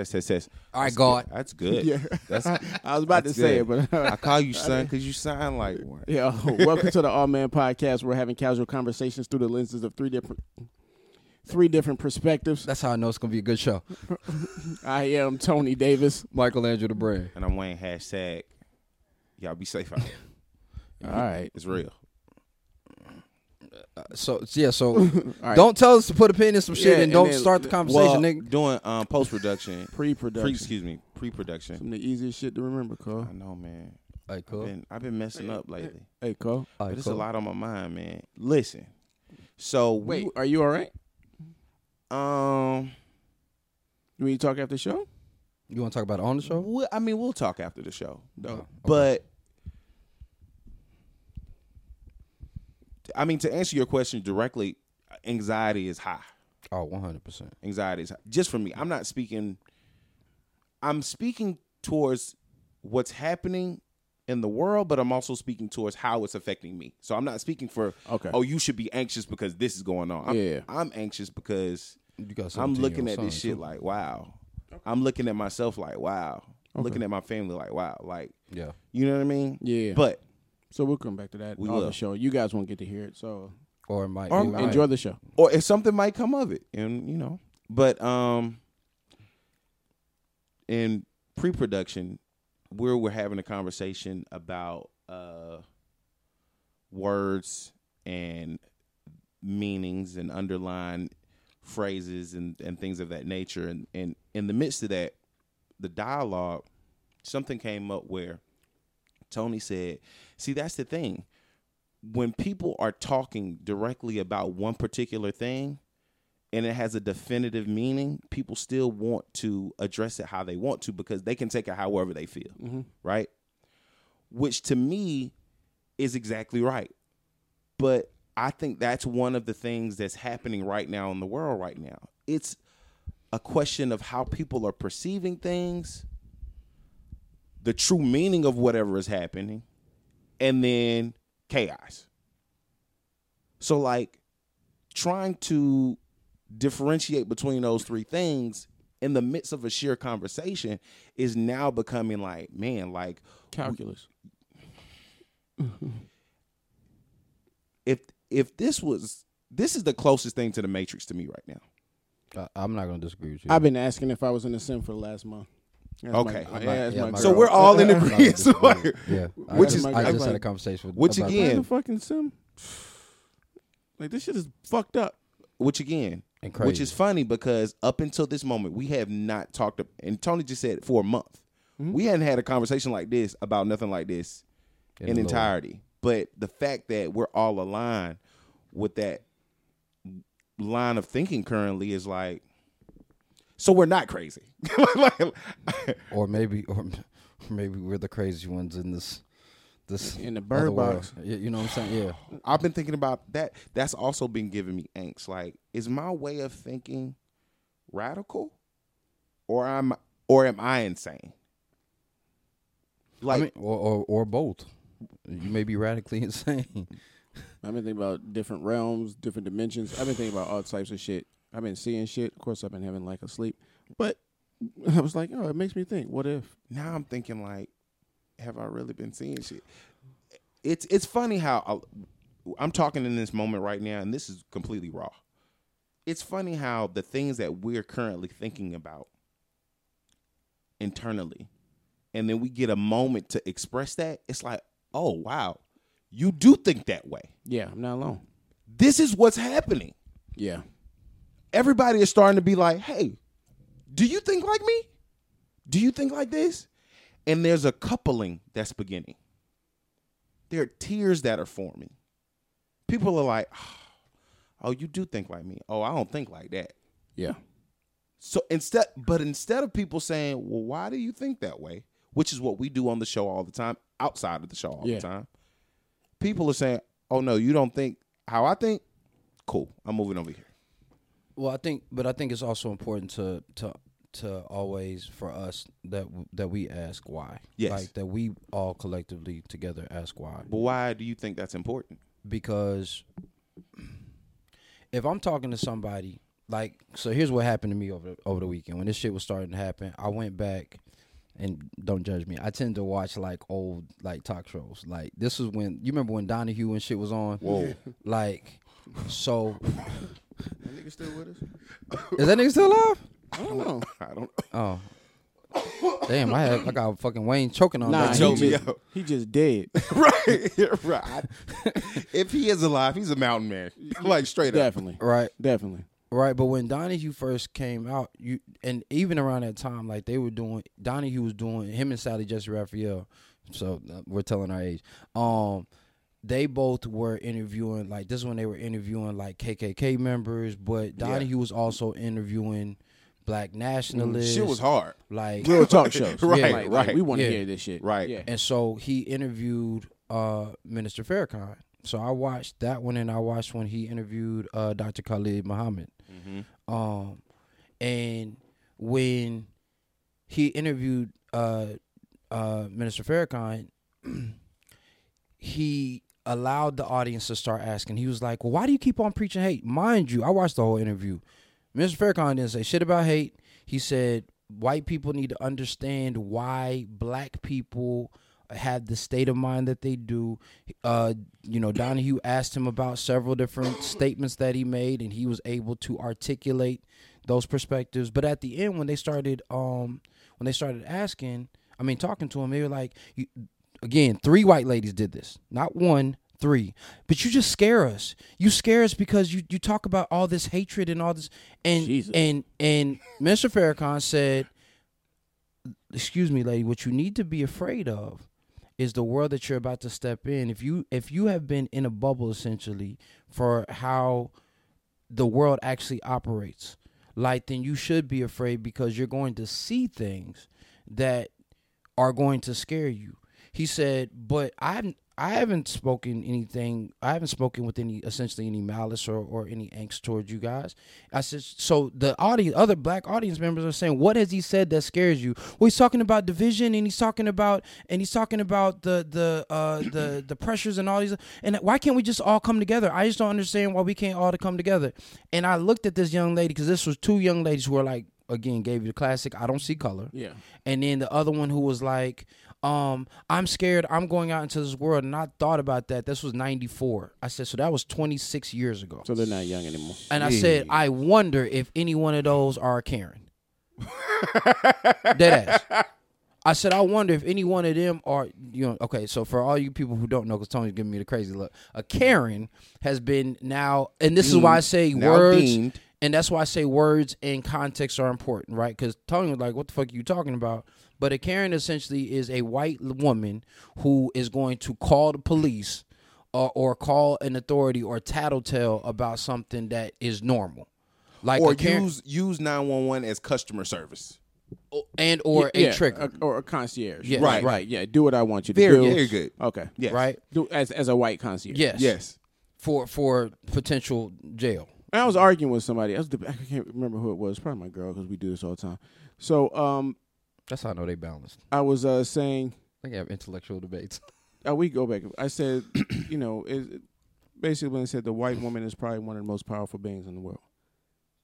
Says, says, says. All right, That's God. That's good. Yeah. That's, I was about to that's say it, but I call you son because you sound like one. yeah. Welcome to the Awe Man Podcast. We're having casual conversations through the lenses of three different, three different perspectives. That's how I know it's gonna be a good show. I am Tony Davis. Michael Andrew the Brand. And I'm Wayne hashtag. Y'all be safe out here. All right. It's real. So yeah, so All right. don't tell us to put a pin in some shit Yeah, and and don't then- start the conversation, Well, nigga. doing um, post production. pre-production. Excuse me, pre production. Some of the easiest shit to remember, Cole. I know, man. All right, I've been I've been messing up lately. Hey, Cole. All But right, there's cool. a lot on my mind, man. Listen. So Wait, we, are you all right? um, You mean to talk after the show? You want to talk about it on the show? we- I mean, we'll talk after the show. No. But I mean, to answer your question directly, anxiety is high. Oh, Oh, one hundred percent. Anxiety is high. just for me. I'm not speaking. I'm speaking towards what's happening in the world, but I'm also speaking towards how it's affecting me. So I'm not speaking for Okay. oh, you should be anxious because this is going on. I'm, Yeah. I'm anxious because You got. I'm looking at this shit too. like wow. I'm looking at myself like wow. I'm looking at my family like wow. Like Yeah. you know what I mean? Yeah. But So we'll come back to that We on will. the show. You guys won't get to hear it, so Or it might. Or it might. enjoy the show. or if something might come of it, and you know. But um, in pre-production, we're we're having a conversation about uh words and meanings and underlying phrases and and things of that nature, and and in the midst of that, the dialogue, something came up where Tony said, "See, that's the thing." when people are talking directly about one particular thing and it has a definitive meaning, people still want to address it how they want to because they can take it however they feel, mm-hmm. right? Which to me is exactly right. But I think that's one of the things that's happening right now in the world right now. It's a question of how people are perceiving things, the true meaning of whatever is happening, and then chaos. So like trying to differentiate between those three things in the midst of a sheer conversation is now becoming like, man, like Calculus. if if this was this is the closest thing to the matrix to me right now. I, I'm not gonna disagree with you. I've been asking if I was in the sim for the last month. That's Okay. my- I'm yeah, not- yeah, my my So girl. we're all in I'm not gonna agreement. So like, yeah. I Which just, is- I I'm just had a conversation with. Which again- the fucking sim. Like this shit is fucked up. which again, And which is funny because up until this moment, we have not talked. And Tony just said for a month, mm-hmm. we hadn't had a conversation like this about nothing like this In in, the Lord. entirety. But the fact that we're all aligned with that line of thinking currently is like, so we're not crazy. Like- or maybe, or maybe we're the crazy ones in this, this In the bird world. box. Yeah, You know what I'm saying? Yeah. I've been thinking about that. That's also been giving me angst. Like, is my way of thinking radical, or am or am I insane? Like, I mean, or, or or both. You may be radically insane. I've been thinking about different realms, different dimensions. I've been thinking about all types of shit. I've been seeing shit. Of course, I've been having like a sleep, but I was like, oh, it makes me think. What if? now I'm thinking like, have I really been seeing shit? It's it's funny how I, I'm talking in this moment right now, and this is completely raw. It's funny how the things that we're currently thinking about internally, and then we get a moment to express that. It's like, oh wow, you do think that way. Yeah, I'm not alone. This is what's happening. Yeah, Everybody is starting to be like, hey, do you think like me? Do you think like this? And there's a coupling that's beginning. There are tears that are forming. People are like, oh, you do think like me. Oh, I don't think like that. yeah, So instead, but instead of people saying, well, why do you think that way? Which is what we do on the show all the time, outside of the show all Yeah. the time. People are saying, oh, no, you don't think how I think? Cool. I'm moving over here. Well, I think, but I think it's also important to to to always for us that that we ask why. Yes. Like that we all collectively together ask why. But why do you think that's important? Because if I'm talking to somebody like so here's what happened to me over over the weekend when this shit was starting to happen. I went back and don't judge me. I tend to watch like old like talk shows. Like this was when you remember when Donahue and shit was on. Whoa. Like so That nigga still with us? is that nigga still alive? I don't know. I don't. Know. Oh. Damn, I had I got fucking Wayne choking on Nah, that. he told me just, out. he just dead. right, right. if he is alive, he's a mountain man. Like straight up. Definitely. Right. Definitely. Right, but when Donahue first came out, you and even around that time, like they were doing, Donahue was doing him and Sally Jessy Raphael. So uh, we're telling our age. Um, they both were interviewing like this is when they were interviewing like KKK members, but Donahue was also interviewing black nationalists. Shit was hard. like Real talk shows. Right, Yeah, like, like, right. we want to Yeah. hear this shit. Right. Yeah. And so he interviewed uh, Minister Farrakhan. So I watched that one, and I watched when he interviewed uh, Dr. Khalid Muhammad. Um, and when he interviewed uh, uh, Minister Farrakhan, he allowed the audience to start asking. He was like, "Well, why do you keep on preaching hate?" Mind you, I watched the whole interview. Mr. Farrakhan didn't say shit about hate. He said white people need to understand why black people have the state of mind that they do. Uh, you know, Donahue asked him about several different statements that he made, and he was able to articulate those perspectives. But at the end, when they started, um, when they started asking, I mean, talking to him, they were like, you, again, three white ladies did this, not one, three. But you just scare us. You scare us because you you talk about all this hatred and all this, and Jesus. and and Mr. Farrakhan said, "Excuse me, lady, what you need to be afraid of." is the world that you're about to step in if you if you have been in a bubble essentially for how the world actually operates like then you should be afraid because you're going to see things that are going to scare you he said but i I haven't spoken anything. I haven't spoken with any essentially any malice or, or any angst towards you guys. I said so. The audience, other black audience members are saying, "What has he said that scares you?" Well, he's talking about division, and he's talking about and he's talking about the the uh, the the pressures and all these. And why can't we just all come together? I just don't understand why we can't all to come together. And I looked at this young lady because this was two young ladies who were like, again, gave you the classic. I don't see color. Yeah. And then the other one who was like, um, I'm scared. I'm going out into this world. And I thought about that. This was 94. I said, so that was 26 years ago. So they're not young anymore. And I said, I wonder if any one of those are a Karen. Dead ass. I said, I wonder if any one of them are, you know, okay, so for all you people who don't know, because Tony's giving me the crazy look, a Karen has been now, and this is why I say Now words, deemed. and that's why I say words and context are important, right? Because Tony was like, what the fuck are you talking about? But a Karen essentially is a white woman who is going to call the police or, or call an authority or tattletale about something that is normal. Like Or Karen, use use nine one one as customer service. and or Yeah, a trigger. a- or a concierge. Yeah. Right. Right. Yeah. Do what I want you to Very, do. very good. Okay. Yes. right? Do as as a white concierge. Yes. Yes. For for potential jail. I was arguing with somebody. I, was, I can't remember who it was. Probably my girl because we do this all the time. So um, That's how I know they balanced. I was uh, saying They have intellectual debates. uh, we go back. I said, you know, it, basically when I said the white woman is probably one of the most powerful beings in the world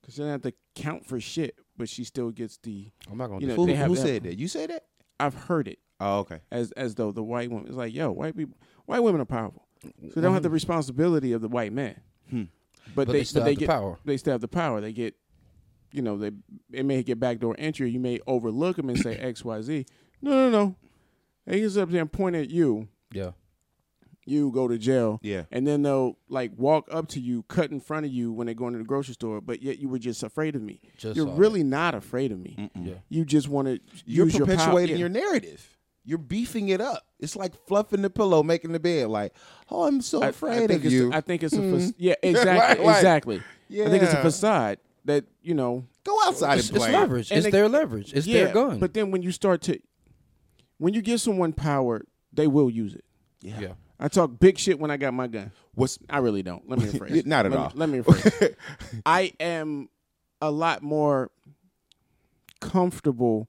because she doesn't have to count for shit, but she still gets the. I'm not gonna. You know, Who, they have- who they have- said that? You said that? I've heard it Oh, okay. as as though the white woman is like, yo, white people, white women are powerful, so they don't have the responsibility of the white man. Hmm. But, But they, they still but they have the get power. they still have the power. They get, you know, they it may get backdoor entry. You may overlook them and say X Y Z. No, no, no. They just up there and point at you. yeah. You go to jail. Yeah. And then they'll like walk up to you, cut in front of you when they're going to the grocery store, but yet you were just afraid of me. Just You're saw that. really not afraid of me. Yeah. You just want to You're use your power- perpetuating your narrative. You're beefing it up. It's like fluffing the pillow, making the bed. Like, oh, I'm so I- I afraid think of it's you. I think it's a Hmm. fac- yeah, exactly, Right, right. exactly. I think it's a facade that you know. Go outside It's, and it's leverage. And it's they- their leverage. It's yeah, their gun. But then when you start to, when you give someone power, they will use it. Yeah. yeah. I talk big shit when I got my gun. What's I really don't. Let me rephrase. Not at Let me- all. let me rephrase. I am a lot more comfortable,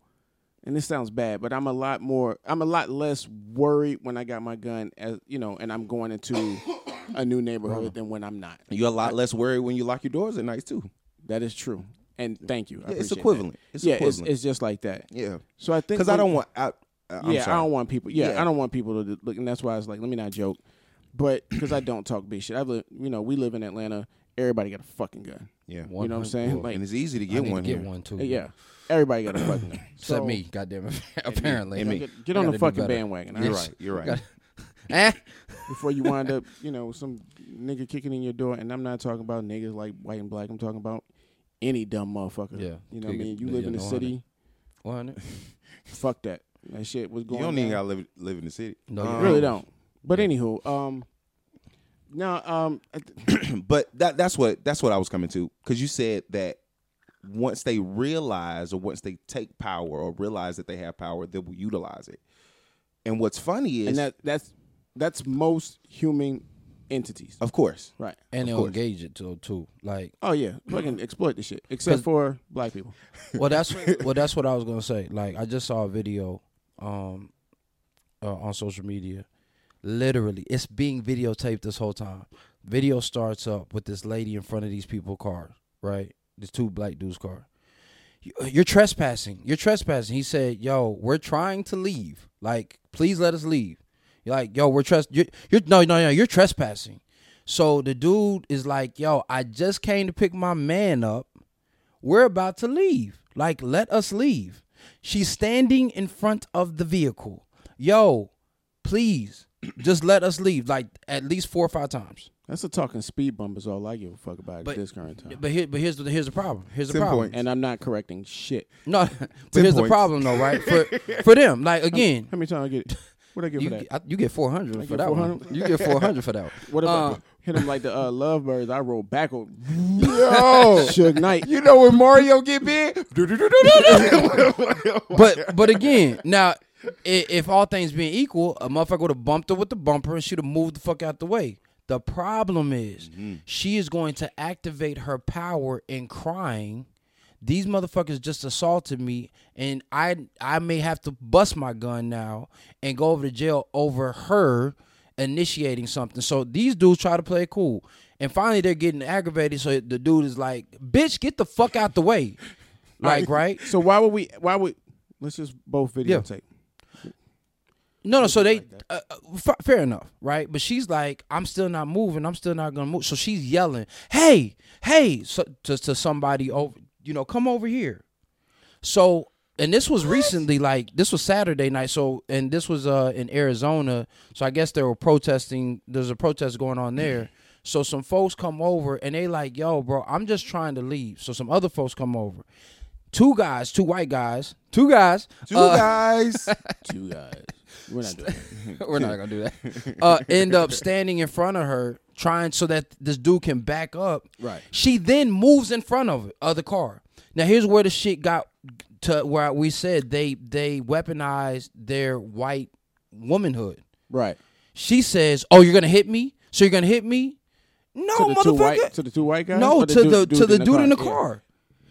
and this sounds bad, but I'm a lot more. I'm a lot less worried when I got my gun, as you know, and I'm going into a new neighborhood than when I'm not. You're a lot less worried when you lock your doors at night too. That is true. And thank you. I Yeah, it's equivalent. that. It's yeah, equivalent. it's it's just like that. yeah, So I think because I don't want. I, I'm yeah, sorry. I don't want people. Yeah, Yeah. I don't want people to look, and that's why I was like, let me not joke, but because I don't talk big shit. I live, you know, we live in Atlanta. Everybody got a fucking gun. Yeah, You know what I'm saying? Like, and it's easy to I get need one to get here. one too. yeah, everybody got a fucking gun. Except So, me, goddamn it. Apparently. and me. Get, get on the fucking bandwagon. You're right? right. You're right. Eh? Before you wind up, you know, some nigga kicking in your door, and I'm not talking about niggas like white and black. I'm talking about any dumb motherfucker. Yeah. you know what I mean. You live in the city. 100? Fuck that. That shit was going. You don't even gotta live live in the city. No, Um, you really don't. But anywho, um, now um, but that that's what that's what I was coming to because you said that once they realize or once they take power or realize that they have power, they will utilize it. And what's funny is, and that that's that's most human entities, of course, right? And Of they'll course. engage it too, too. Like, Oh yeah, fucking exploit the shit, Except for black people. well, that's well, that's what I was gonna say. Like, I just saw a video, um, uh, on social media. Literally, it's being videotaped this whole time. Video starts up with this lady in front of these people cars, right? These two black dudes' car. You're trespassing. You're trespassing. He said, "Yo, we're trying to leave. Like, please let us leave." You're like, "Yo, we're tres. You're, you're no, no, no. You're trespassing." So the dude is like, "Yo, I just came to pick my man up. We're about to leave. Like, let us leave." She's standing in front of the vehicle. Yo, please, just let us leave. Like at least four or five times. That's a talking speed bump is all I give a fuck about But- at this current time. But here, but here's the here's the problem. Here's the Ten problem. points. And I'm not correcting shit. No, but Ten here's the problem though, right? For for them, like again, How many times I get it? What I get you for that? I- you get four hundred for that one. You get four hundred for that. One. What about Uh, hit him like the uh, lovebirds? I roll backward. yo, Suge Knight. you know when Mario get big, But but again, now i- if all things being equal, a motherfucker would have bumped her with the bumper and she'd have moved the fuck out the way. The problem is she is going to activate her power in crying. These motherfuckers just assaulted me, and I I may have to bust my gun now and go over to jail over her initiating something. So these dudes try to play cool, and finally they're getting aggravated. So the dude is like, "Bitch, get the fuck out the way!" Like right? So why would we? Why would? Let's just both videotape. No, no. So they, uh, uh, f- fair enough, right? But she's like, I'm still not moving. I'm still not gonna move. So she's yelling, "Hey, hey!" So, to to somebody over, you know, come over here. So, and this was recently, like this was Saturday night. So, and this was uh in Arizona. So I guess they were protesting. There's a protest going on there. So some folks come over and they like, "Yo, bro, I'm just trying to leave." So some other folks come over. Two guys, two white guys, two guys, two uh, guys. Two guys. We're not doing that. We're not gonna do that. Uh, end up standing in front of her, trying so that this dude can back up. Right. She then moves in front of it, of the car. Now here's where the shit got to where we said they they weaponized their white womanhood. Right. She says, "Oh, you're gonna hit me? So you're gonna hit me? No, to motherfucker. white. To the two white guys. no, to the dude- to the dude in the Yeah. car,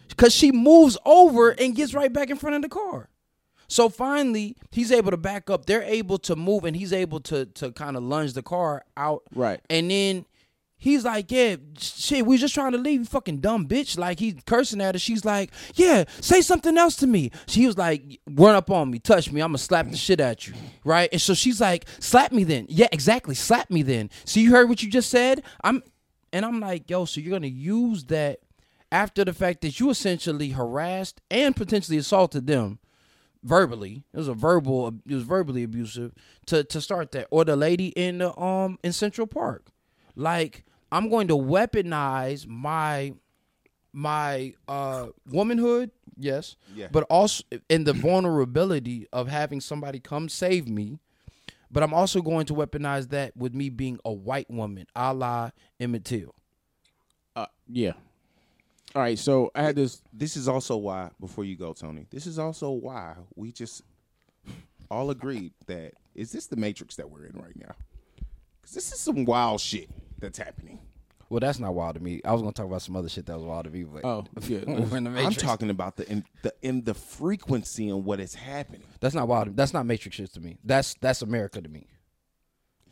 because she moves over and gets right back in front of the car. So finally, he's able to back up. They're able to move, and he's able to to kind of lunge the car out. Right. And then he's like, "Yeah, shit, we just trying to leave, you fucking dumb bitch." Like he's cursing at her. She's like, "Yeah, say something else to me." She was like, "Run up on me, touch me, I'm gonna slap the shit at you." Right? And so she's like, "Slap me then." Yeah, exactly. Slap me then. So you heard what you just said? I'm, and I'm like, "Yo, so you're gonna use that?" After the fact that you essentially harassed and potentially assaulted them, verbally. It was a verbal. It was verbally abusive to to start that. Or the lady in the um in Central Park, like I'm going to weaponize my my uh womanhood, yes, Yeah. but also in the vulnerability of having somebody come save me. But I'm also going to weaponize that with me being a white woman, a la Emmett Till. Uh, yeah. All right. So I had this. this is also why before you go tony this is also why we just all agreed that is this the matrix that we're in right now because this is some wild shit that's happening Well, that's not wild to me. I was going to talk about some other shit that was wild to me, but Oh, yeah. we're in the i'm talking about the in the in the frequency and what is happening That's not wild. That's not Matrix shit to me. That's that's America to me.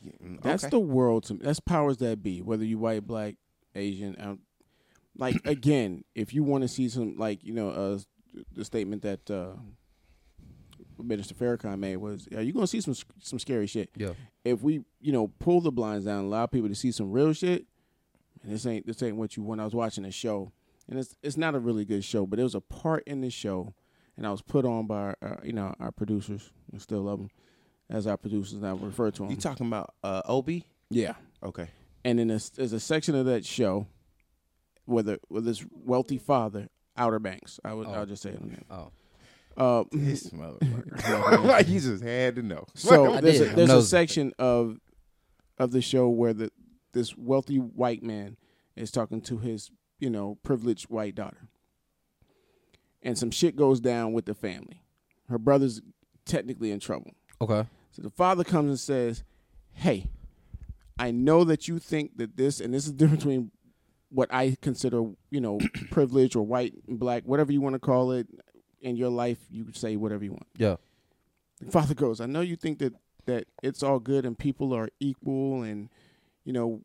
Yeah, mm, That's okay. the world to me. That's powers that be. Whether you white, black, Asian, um, like again, if you want to see some like you know uh, the statement that uh, Minister Farrakhan made was, "Are you going to see some some scary shit?" Yeah. If we you know pull the blinds down, allow people to see some real shit, and this ain't this ain't what you want. I was watching a show, and it's it's not a really good show, but there was a part in the show, and I was put on by our, uh, you know our producers. I still love them as our producers. And I refer to them. You talking about uh, Obi? yeah. Okay. and then there's, there's a section of that show where the with his wealthy father, Outer Banks. I would Oh. I'll just say it. Oh. Uh, This motherfucker. like you just had to know. so I there's did. there's a section of of the show where the this wealthy white man is talking to his you know privileged white daughter, and some shit goes down with the family. Her brother's technically in trouble. Okay. So the father comes and says, "Hey, I know that you think that this, and this is the difference between what I consider, you know, privilege or white and black, whatever you want to call it. In your life, you say whatever you want." Yeah. The father goes, "I know you think that that it's all good and people are equal, and you know,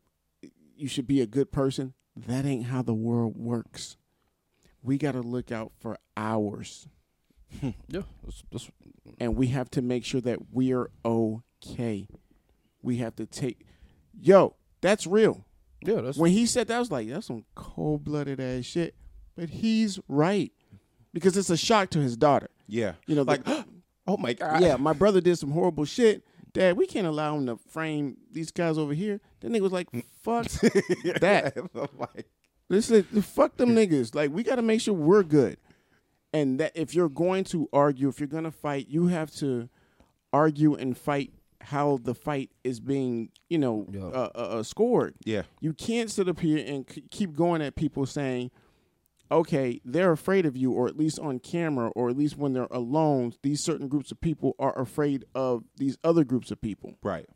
you should be a good person. That ain't how the world works. We got to look out for ours." Yeah. That's, that's, and we have to make sure that we're okay. We have to take, yo, that's real. Yeah. That's When he said that, I was like, that's some cold blooded ass shit. But he's right because it's a shock to his daughter. Yeah. You know, Like, like, oh my god. yeah, my brother did some horrible shit. Dad, we can't allow him to frame these guys over here. Then nigga was like, fuck that. Oh like, This fuck them niggas. Like we got to make sure we're good, and that if you're going to argue, if you're going to fight, you have to argue and fight how the fight is being, you know, Yeah. uh, uh, uh, scored. yeah. You can't sit up here and c- keep going at people saying, okay, they're afraid of you, or at least on camera, or at least when they're alone, these certain groups of people are afraid of these other groups of people Right.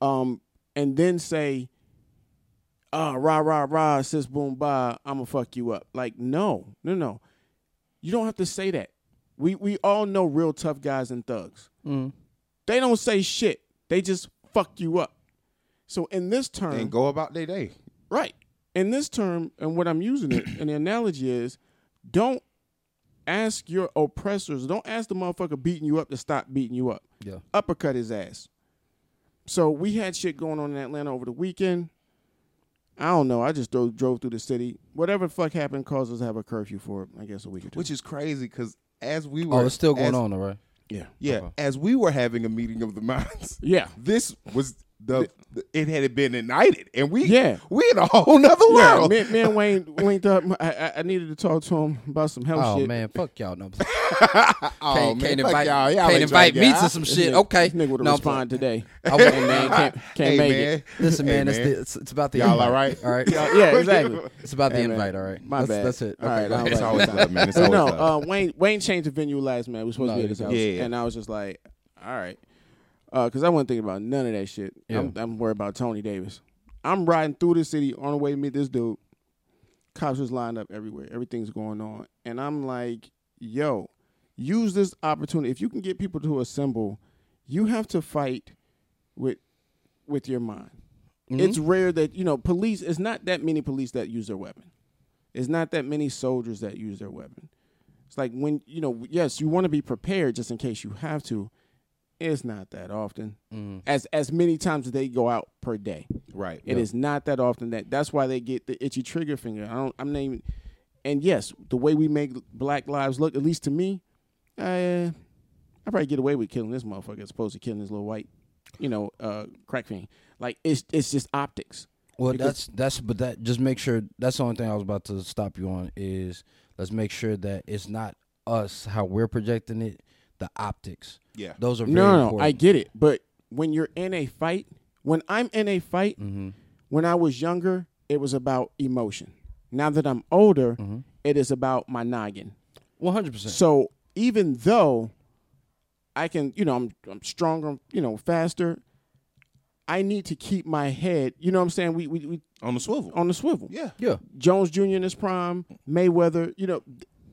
um, and then say, "Ah, rah rah rah, sis boom ba, I'ma fuck you up." Like, no, no, no, you don't have to say that. We we all know real tough guys and thugs. mm. They don't say shit. They just fuck you up. So in this term, And go about their day. right? In this term, and what I'm using it, and the analogy is, don't ask your oppressors, don't ask the motherfucker beating you up to stop beating you up Yeah. uppercut his ass. So we had shit going on in Atlanta over the weekend. I don't know. I just drove, drove through the city. Whatever the fuck happened caused us to have a curfew for, I guess, a week or two. Which is crazy because as we oh, were Oh, it's still going as- on, all right. Yeah, Yeah. Okay. As we were having a meeting of the minds, yeah, this was the, the it had been ignited and we Yeah. we in a whole nother yeah. world. Me, me and Wayne linked up. I, I, I needed to talk to him about some health Oh shit. man, fuck y'all. No, oh, can't, man, can't invite, y'all. Y'all can't invite me to to some shit. nigga- Okay, this nigga would No, I'm responded today. I wouldn't, man, man. can't, can't Hey, make man. it. Listen, Hey, man, it's, the, it's, it's about the Y'all invite. all right? All right, Yeah, yeah, exactly. it's about the Hey, man. invite. All right, My that's, bad. That's it. All Okay, right, go I ahead. was It's always love, man. It's But always no, uh, Wayne Wayne changed the venue last man. We supposed to be at his house, and I was just like, all right, because I wasn't thinking about none of that shit. I'm, I'm worried about Tony Davis. I'm riding through the city on the way to meet this dude. Cops just lined up everywhere. Everything's going on, and I'm like, yo, use this opportunity. If you can get people to assemble, you have to fight with with your mind. Mhm. It's rare that you know police. It's not that many police that use their weapon. It's not that many soldiers that use their weapon. It's like when you know, yes, you want to be prepared just in case you have to. It's not that often. Mhm. As as many times as they go out per day. right. It Yeah. is not that often that that's why they get the itchy trigger finger. I don't I'm not even and yes, the way we make black lives look, at least to me, uh, I probably get away with killing this motherfucker as opposed to killing this little white, you know, uh, crack fiend. Like it's it's just optics. Well, Because- that's that's but that just make sure that's the only thing I was about to stop you on is let's make sure that it's not us how we're projecting it, the optics. Yeah. Those are very No, no, no, important. I get it, but when you're in a fight, when I'm in a fight, Mm-hmm. when I was younger, it was about emotion. Now that I'm older, Mm-hmm. it is about my noggin. One hundred percent. So even though I can, you know, I'm I'm stronger, you know, faster, I need to keep my head, you know what I'm saying? We we, we On the swivel. on the swivel. yeah. Yeah. Jones Jr. in his prime, Mayweather, you know,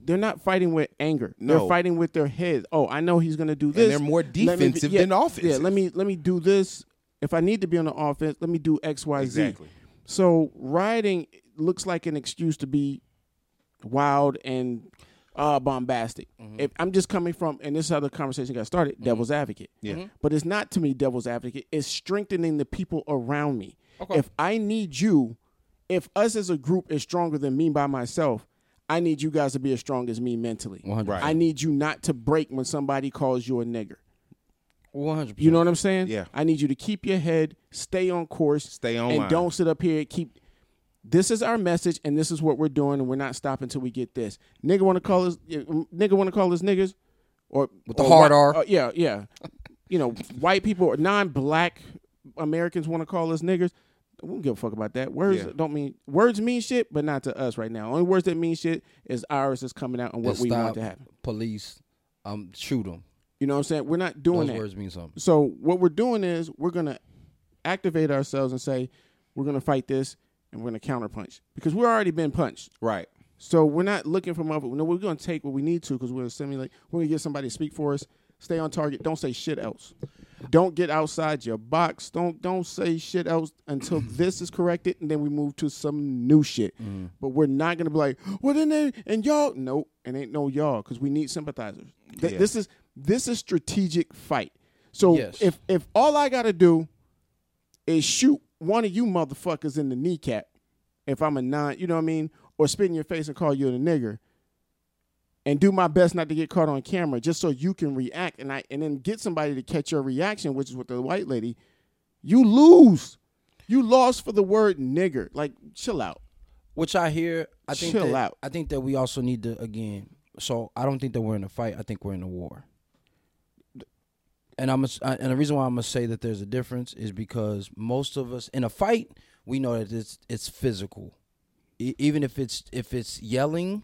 they're not fighting with anger. No. They're fighting with their heads. Oh, I know he's going to do this. And they're more Let me be- defensive yeah, than offensive. Yeah, let me let me do this. If I need to be on the offense, let me do X, Y, Z. Exactly. So riding looks like an excuse to be wild and uh, bombastic. Mm-hmm. If I'm just coming from, and this is how the conversation got started, mm-hmm. devil's advocate. Yeah. Mm-hmm. But it's not to me devil's advocate. It's strengthening the people around me. Okay. If I need you, if us as a group is stronger than me by myself, I need you guys to be as strong as me mentally. 100%. Right. I need you not to break when somebody calls you a nigger. One hundred You know what I'm saying? Yeah. I need you to keep your head, stay on course, Stay on and line. don't sit up here. Keep. This is our message, and this is what we're doing, and we're not stopping until we get this. Nigga want to call us. Nigga want to call us niggers, or With the or hard white- R. uh, yeah, yeah. you know, white people or non-black Americans want to call us niggers. We don't give a fuck about that. Words Yeah. don't mean words mean shit, but not to us right now. Only words that mean shit is ours is coming out and what And we want to happen. Police, um, shoot them. You know what I'm saying? We're not doing Those that. words mean something. So what we're doing is we're gonna activate ourselves and say we're gonna fight this and we're gonna counterpunch because we've already been punched. Right. So we're not looking for mother. No, we're gonna take what we need to because we're gonna simulate. We're gonna get somebody to speak for us. Stay on target. Don't say shit else. Don't get outside your box. Don't don't say shit else until this is corrected, and then we move to some new shit. Mm. But we're not gonna be like, well, then they and y'all. Nope, and ain't no y'all because we need sympathizers. Th- Yeah. This is this is strategic fight. So Yes. if if all I gotta do is shoot one of you motherfuckers in the kneecap, if I'm a non, you know what I mean, or spit in your face and call you a nigger, and do my best not to get caught on camera, just so you can react, and I and then get somebody to catch your reaction, which is with the white lady, you lose. You lost for the word nigger. Like, chill out. Which I hear. I think Chill that, out. I think that we also need to again. So I don't think that we're in a fight. I think we're in a war. And I'm and the reason why I'm gonna say that there's a difference is because most of us in a fight we know that it's it's physical, E- even if it's if it's yelling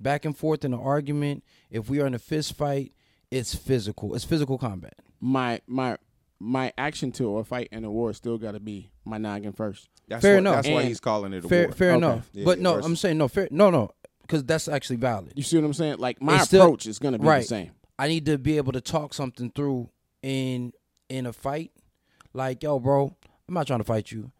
back and forth in an argument. If we are in a fist fight, it's physical. It's physical combat. My my my action to a fight in a war still got to be my noggin first. That's Fair what, enough. That's why he's calling it a Fair war. fair Okay. enough. Yeah, but no, versus- I'm saying no fair. No no, because that's actually valid. You see what I'm saying? Like my It's still- approach is gonna be right. the same. I need to be able to talk something through in in a fight. Like, yo, bro, I'm not trying to fight you.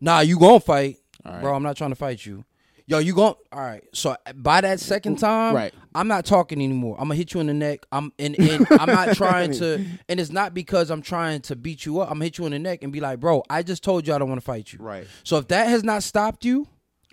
Nah, you gonna fight, Mm. All right. bro. I'm not trying to fight you. Yo, you gon' all right. So uh, by that second time, Right. I'm not talking anymore. I'm gonna hit you in the neck. I'm and, and I'm not trying to and it's not because I'm trying to beat you up. I'm gonna hit you in the neck and be like, bro, I just told you I don't want to fight you. Right. So if that has not stopped you,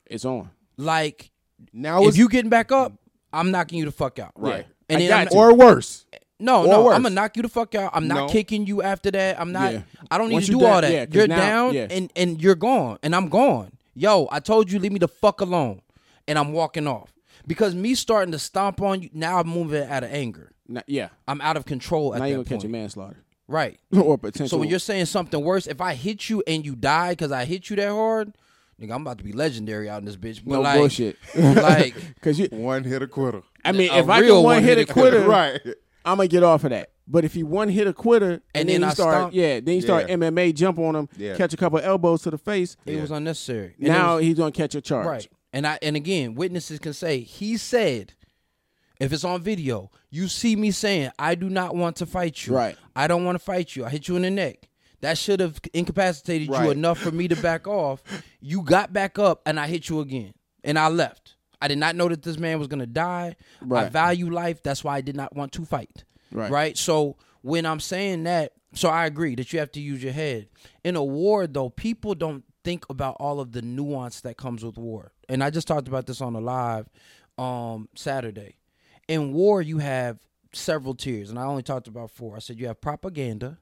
It's on. like Now if you getting back up, I'm knocking you the fuck out. Right. And I then or worse. No, Or no, worse. I'm gonna knock you the fuck out. I'm not No. kicking you after that. I'm not. Yeah. I don't need Once to do all that. yeah, you're now- down, yeah. and and you're gone, and I'm gone. Yo, I told you leave me the fuck alone, and I'm walking off because me starting to stomp on you. Now I'm moving out of anger. Not, yeah. I'm out of control at now that you're gonna point. catch a manslaughter Right. or potential. So when you're saying something worse, if I hit you and you die because I hit you that hard, nigga, I'm about to be legendary out in this bitch. But no like, bullshit, like because you. One hit a quitter. I mean, A if I real can one hit a one-hit quitter, right. I'm gonna get off of that. But if he one hit a quitter and, And then, then he I start, stomp- yeah, then he start Yeah. MMA jump on him, Yeah. catch a couple elbows to the face. it Yeah. was unnecessary. And now was- he's gonna catch a charge. Right. And I and again, witnesses can say he said, if it's on video, you see me saying, I do not want to fight you. Right. I don't want to fight you. I hit you in the neck. That should have incapacitated you enough for me to back off. You got back up and I hit you again. And I left. I did not know that this man was gonna die. I value life. That's why I did not want to fight. Right. Right. So when I'm saying that, so I agree that you have to use your head. In a war, though, people don't think about all of the nuance that comes with war. And I just talked about this on a live um, Saturday. In war, you have several tiers, and I only talked about four. I said you have propaganda,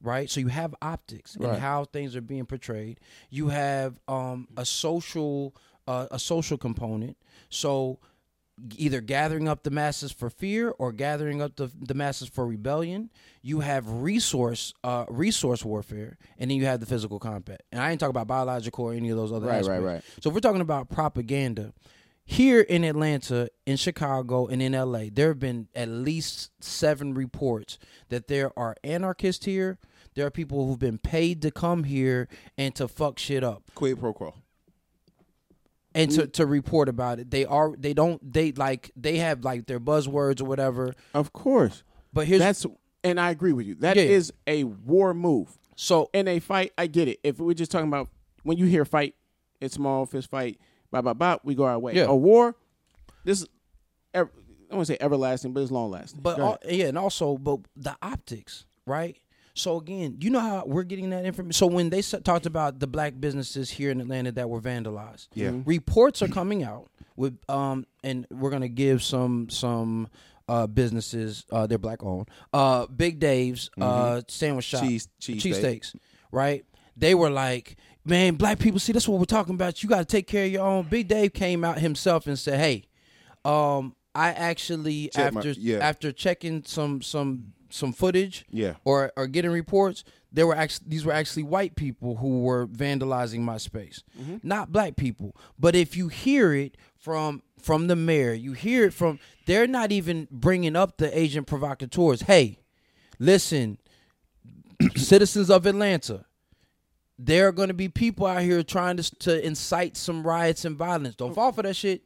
right? So you have optics Right. and how things are being portrayed. You have um, a social uh, a social component. So either gathering up the masses for fear or gathering up the, the masses for rebellion. You have resource uh, resource warfare, and then you have the physical combat. And I ain't talking about biological or any of those other Right, right, right. So if we're talking about propaganda, here in Atlanta, in Chicago, and in LA, there have been at least seven reports that there are anarchists here. There are people who've been paid to come here and to fuck shit up Quid pro quo. And to, mm. to report about it. They are they don't they like they have like their buzzwords or whatever. Of course. But here's That's and I agree with you. That is Yeah. a war move. so In a fight, I get it. If we're just talking about when you hear fight, It's small fist fight. Bop bop bop. We go our way. Yeah. A war. This. I don't want to say everlasting, but it's long lasting. But al- yeah, and also, but the optics, right? So again, you know how we're getting that information. So when they talked about the black businesses here in Atlanta that were vandalized, Yeah. reports are coming out with um, and we're gonna give some some uh businesses uh they're black owned uh Big Dave's uh sandwich shop Cheese- cheese cheesesteaks, right? They were like, man, black people, see that's what we're talking about. You got to take care of your own. Big Dave came out himself and said, hey, um, I actually Check my- after yeah. after checking some some some footage Yeah. or or getting reports there were actually these were actually white people who were vandalizing my space mm-hmm. not black people. But if you hear it from from the mayor you hear it from they're not even bringing up the asian provocateurs. Hey listen citizens of atlanta there are going to be people out here trying to to incite some riots and violence. Don't oh. fall for that shit.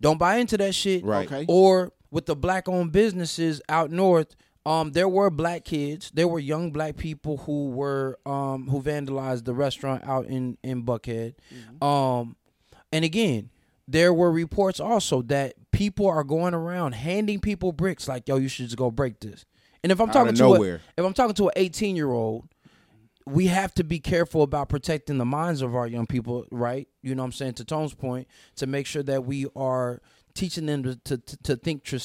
Don't buy into that shit. Right. Okay. or with the black owned businesses out north um there were black kids. There were young black people who were um who vandalized the restaurant out in in buckhead. Um and again there were reports also that people are going around handing people bricks like yo you should just go break this. And if i'm talking to a, if i'm talking to an 18 year old we have to be careful about protecting the minds of our young people, right? You know what I'm saying? To Tone's point, to make sure that we are teaching them to to, to, think tr-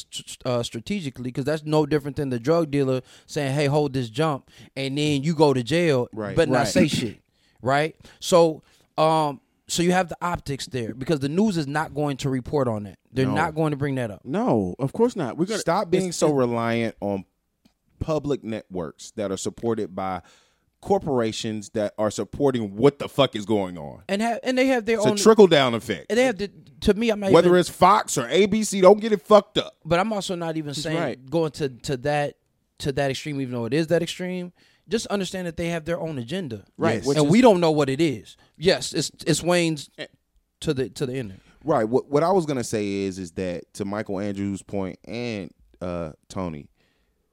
uh, strategically, because that's no different than the drug dealer saying, "Hey, hold this jump," and then you go to jail, Right. but not say shit, right? So, um, so you have the optics there because the news is not going to report on that. They're No. not going to bring that up. no, of course not. We're gonna Stop being so reliant on public networks that are supported by corporations that are supporting what the fuck is going on. And have and they have their It's own. a trickle down effect. and they have the, to me, I'm not Whether even, it's Fox or ABC, don't get it fucked up. but I'm also not even saying right. going to to that to that extreme, even though it is that extreme. Just understand that they have their own agenda, Right, Yes. and is- we don't know what it is. Yes, it's it's Wayne's to the to the end. Right. What what I was gonna say is is that to Michael Andrews' point and uh, Tony,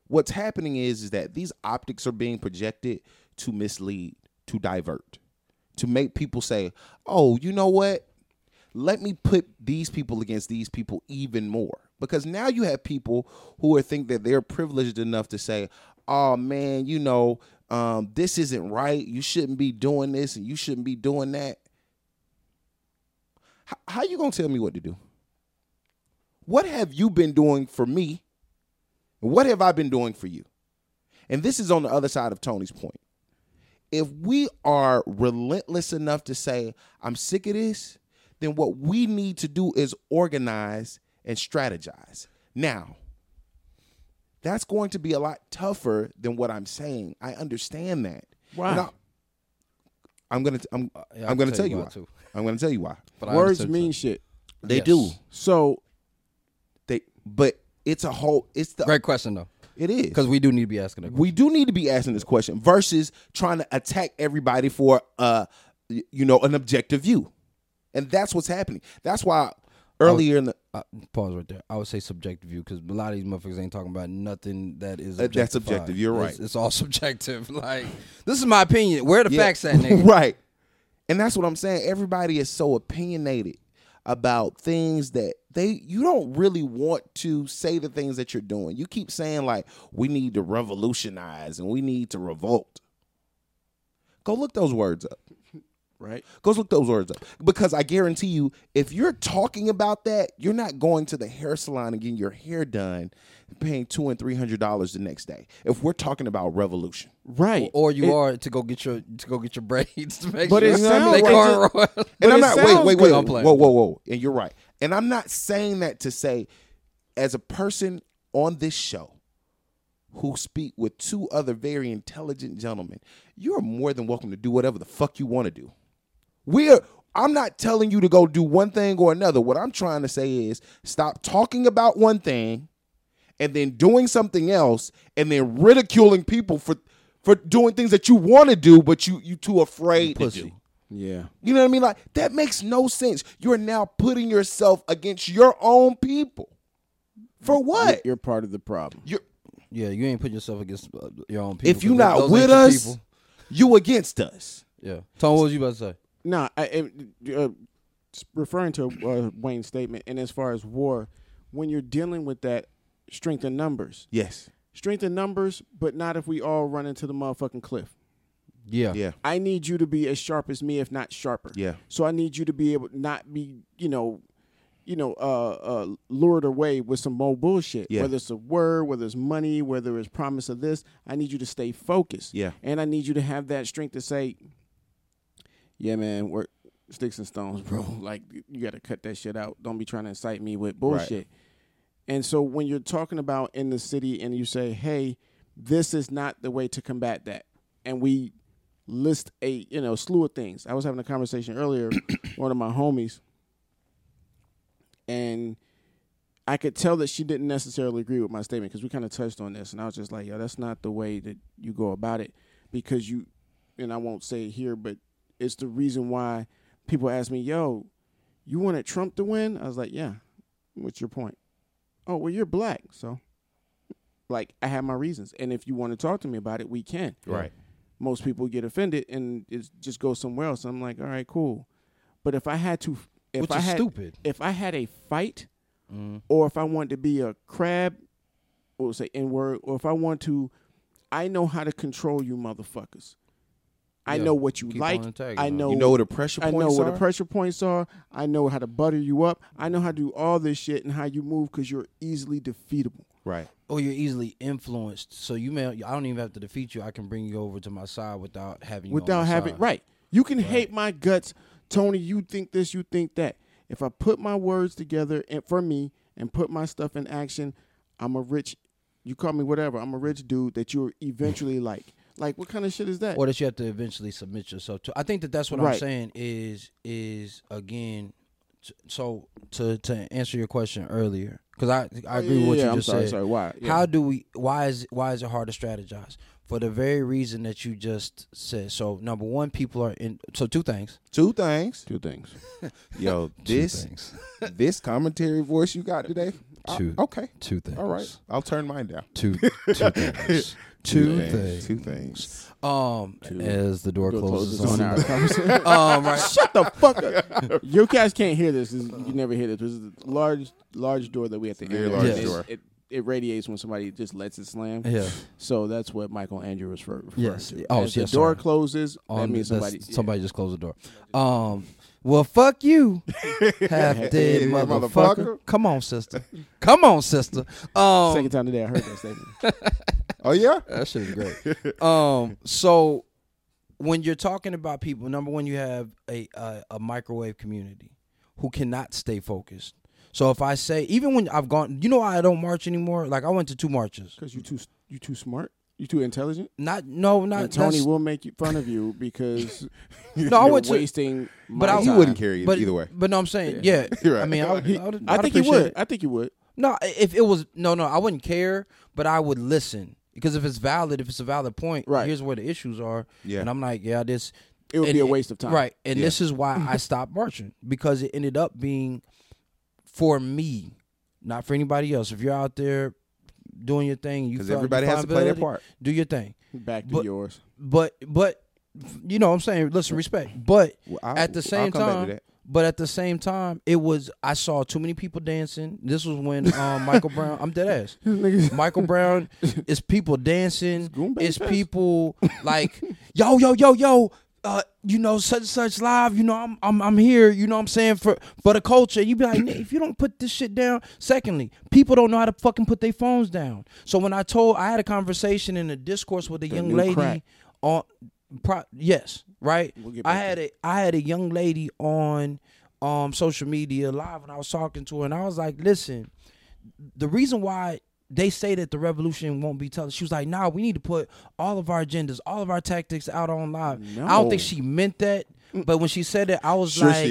what's happening is is that these optics are being projected to mislead, to divert, to make people say, "Oh, you know what? Let me put these people against these people even more." Because now you have people who are think that they're privileged enough to say, "Oh man, you know, um, this isn't right. You shouldn't be doing this, and you shouldn't be doing that." H- how you gonna tell me what to do? What have you been doing for me? What have I been doing for you? And this is on the other side of Tony's point. If we are relentless enough to say, I'm sick of this, then what we need to do is organize and strategize. Now, that's going to be a lot tougher than what I'm saying. I understand that. Why? And I- I'm gonna I'm, yeah, I I'm gonna tell tell you you why, why. too. I'm gonna tell you why. But words mean that. shit. They Yes. do. So They but it's a whole it's the Great question though, it is because we do need to be asking that. we do need to be asking this question versus trying to attack everybody for uh you know an objective view and that's what's happening that's why earlier in the Uh, pause right there. I would say subjective view because a lot of these motherfuckers ain't talking about nothing that is Uh, that's objective. You're It's- right. It's, all subjective. Like this is my opinion. Where are the Yeah. facts at, nigga? right and that's what i'm saying everybody is so opinionated about things that they you don't really want to say the things that you're doing you keep saying like we need to revolutionize and we need to revolt go look those words up right. Go look those words up because I guarantee you, if you're talking about that, you're not going to the hair salon and getting your hair done, and paying two and three hundred dollars the next day. If we're talking about revolution, Right. Or you It- are to go get your to go get your braids to make But sure it you know sounds they like cornrows. and But I'm it not wait, sounds wait, good. wait, whoa, whoa, whoa, and you're right. And I'm not saying that to say, as a person on this show who speak with two other very intelligent gentlemen, you are more than welcome to do whatever the fuck you want to do. We're I'm not telling you to go do one thing or another. What I'm trying to say is stop talking about one thing and then doing something else and then ridiculing people for for doing things that you want to do but you you too afraid to do. Yeah. You know what I mean? Like that makes no sense. You're now putting yourself against your own people. For what? You're part of the problem. You're Yeah, you ain't putting yourself against uh, your own people. If you're not with us, people. you against us. yeah. Tom, what was you about to say? No, I, I- uh, referring to uh, Wayne's statement, and as far as war, when you're dealing with that strength in numbers, Yes. strength in numbers, but not if we all run into the motherfucking cliff. Yeah. Yeah. I need you to be as sharp as me, if not sharper. Yeah. So I need you to be able not be, you know, you know, uh, uh, lured away with some more bullshit. Yeah. Whether it's a word, whether it's money, whether it's promise of this, I need you to stay focused. Yeah. And I need you to have that strength to say, "Yeah, man, we're sticks and stones, bro. Like you got to cut that shit out. Don't be trying to incite me with bullshit." And so when you're talking about in the city and you say, "Hey, this is not the way to combat that," and we list a you know slew of things. I was having a conversation earlier, one of my homies, and I could tell that she didn't necessarily agree with my statement because we kind of touched on this, and I was just like, "Yo, that's not the way that you go about it," because you, and I won't say it here, but it's the reason why people ask me, "Yo, you wanted Trump to win?" I was like, "Yeah." What's your point? Oh, well, you're black, so like I have my reasons, and if you want to talk to me about it, we can Right. Most people get offended and it just goes somewhere else. I'm like, all right, cool. But if I had to, if Which I had, stupid. if I had a fight, Mm. or if I wanted to be a crab, or say N word, or if I want to, I know how to control you, motherfuckers. I Yeah, know what you like. I know. You know where the pressure I know are? the pressure points are. I know how to butter you up. I know how to do all this shit and how you move because you're easily defeatable. Right. Or you're easily influenced. So you may I don't even have to defeat you. I can bring you over to my side without having without having side. right. You can hate my guts, Tony. You think this, you think that. If I put my words together and for me and put my stuff in action, I'm a rich. You call me whatever. I'm a rich dude that you're eventually like. Like what kind of shit is that? or that you have to eventually submit yourself to. I think that that's what I'm saying is is again. T- So to to answer your question earlier, because I I agree with what yeah, you I'm just sorry, said. Sorry, why? Yeah. How do we? Why is why is it hard to strategize? For the very reason that you just said. So number one, people are in. So two things. Two things. Two things. Yo, this things. this commentary voice you got today. I- Two. okay. Two things. All right. I'll turn mine down. Two two things. Two things. Two things. Um, Two. as the door, Door closes, closes on on our conversation. um, right. Shut the fuck up. You guys can't hear this. This is- You never hear this. This is a large, large door that we have to Very enter. large And it- door. It, it radiates when somebody just lets it slam. Yeah. So that's what Michael Andrew was for. referring Yes. to. Oh, As yes, the door sorry. closes, that means the- that's- somebody. somebody just closed the door. Um, well, fuck you, half dead motherfucker. motherfucker. Come on, sister. Come on, sister. Um, Second time today I heard that statement. Oh yeah. That shit is great. um, so when you're talking about people, number one, you have a, a a microwave community who cannot stay focused. So if I say, even when I've gone, you know, why I don't march anymore. Like I went to two marches. Because you too, you too smart. You too intelligent. Not no, not and Tony will make you fun of you because No, I you're went to- wasting. but my I- He time. wouldn't carry it But either way. But no, I'm saying, yeah. You're right. I mean, I would. He- I, would, I I'd think he appreciate would. it. I think he would. No, if it was no, no, I wouldn't care, but I would listen because if it's valid, if it's a valid point, Right. here's where the issues are. Yeah. And I'm like, yeah, this It would and be a waste of time. Right. And Yeah. this is why I stopped marching because it ended up being for me, not for anybody else. If you're out there doing your thing, you Because feel everybody has to play their part. Do your thing. Back to But- yours. But but you know what I'm saying, listen, respect. But Well, I'll- at the I'll same come back to time, that. but at the same time, it was I saw too many people dancing. This was when um, Michael Brown. I'm dead ass. Michael Brown is people dancing. Goon It's people like yo yo yo yo. Uh, you know such and such live. You know I'm I'm I'm here. You know what I'm saying for for the culture. You be like if you don't put this shit down. Secondly, people don't know how to fucking put their phones down. So when I told I had a conversation in a discourse with a The young lady crack. on. Pro, yes, right. We'll I had a I had a young lady on um social media live and I was talking to her and I was like, listen, the reason why they say that the revolution won't be tough. She was like, nah, we need to put all of our agendas, all of our tactics out on live. I don't think she meant that. Mm. But when she said it, I was Sure like,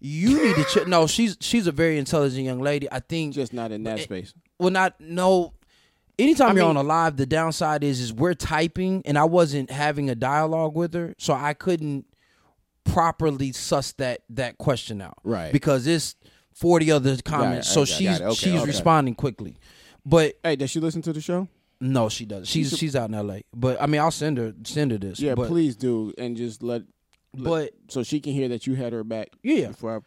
you need to check. No, she's she's a very intelligent young lady. I think Just not in that It- space. well, not no. Anytime I you're mean- on a live, the downside is is we're typing, and I wasn't having a dialogue with her, so I couldn't properly suss that that question out. Right. Because it's forty other comments, I so it, she's it. Okay, she's okay. responding quickly. But Hey, does she listen to the show? no, she doesn't. She's She's she's out in L.A. But I mean, I'll send her send her this. Yeah, but, please do, and just let But so she can hear that you had her back. yeah, Before I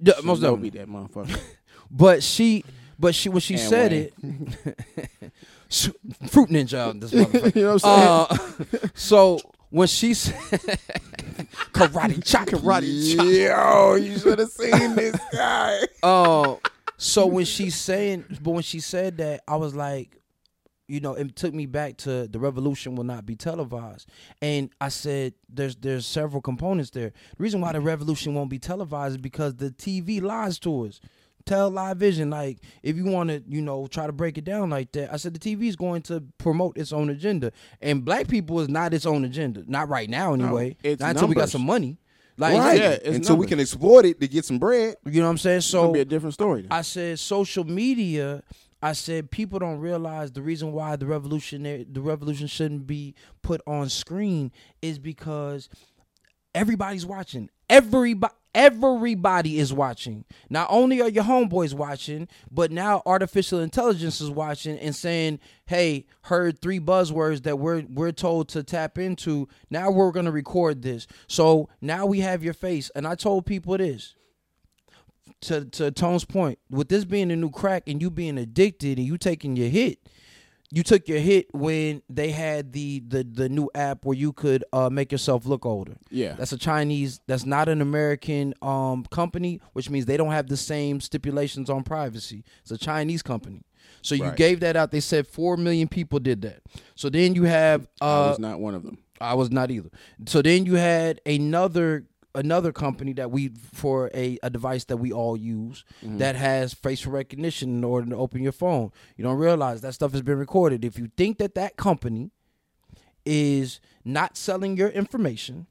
yeah most definitely. beat that motherfucker. But she, but she when she And said Wayne. it, fruit ninja out this motherfucker. you know what I'm saying? Uh, so when she said karate chop, karate chop. Yo, you should have seen this guy. Uh, so when she's saying, but when she said that, I was like, you know, it took me back to the revolution will not be televised, and I said, there's there's several components there. The reason why the revolution won't be televised is because the TV lies to us. Tell live vision, like if you want to, you know, try to break it down like that. I said the TV is going to promote its own agenda, and black people is not its own agenda, not right now anyway. it's not until we got some money. Like, right. yeah, it's Until we can exploit it to get some bread. you know what I'm saying? It's gonna So be a different story. then. I said social media. I said people don't realize the reason why the revolution the revolution shouldn't be put on screen is because everybody's watching. Everybody everybody is watching. Not only are your homeboys watching, but now artificial intelligence is watching and saying, "Hey, heard three buzzwords that we're we're told to tap into. Now we're going to record this." So, now we have your face. And I told people this to to Tone's point, with this being a new crack and you being addicted and you taking your hit, you took your hit when they had the the the new app where you could uh, make yourself look older. yeah, That's a Chinese. That's not an American um company, which means they don't have the same stipulations on privacy. It's a Chinese company. So you Right. gave that out. They said four million people did that. So then you have I uh, was not one of them. I was not either. So then you had another another company that we for a, a device that we all use Mm-hmm. that has facial recognition in order to open your phone. You don't realize that stuff has been recorded. If you think that that company is not selling your information,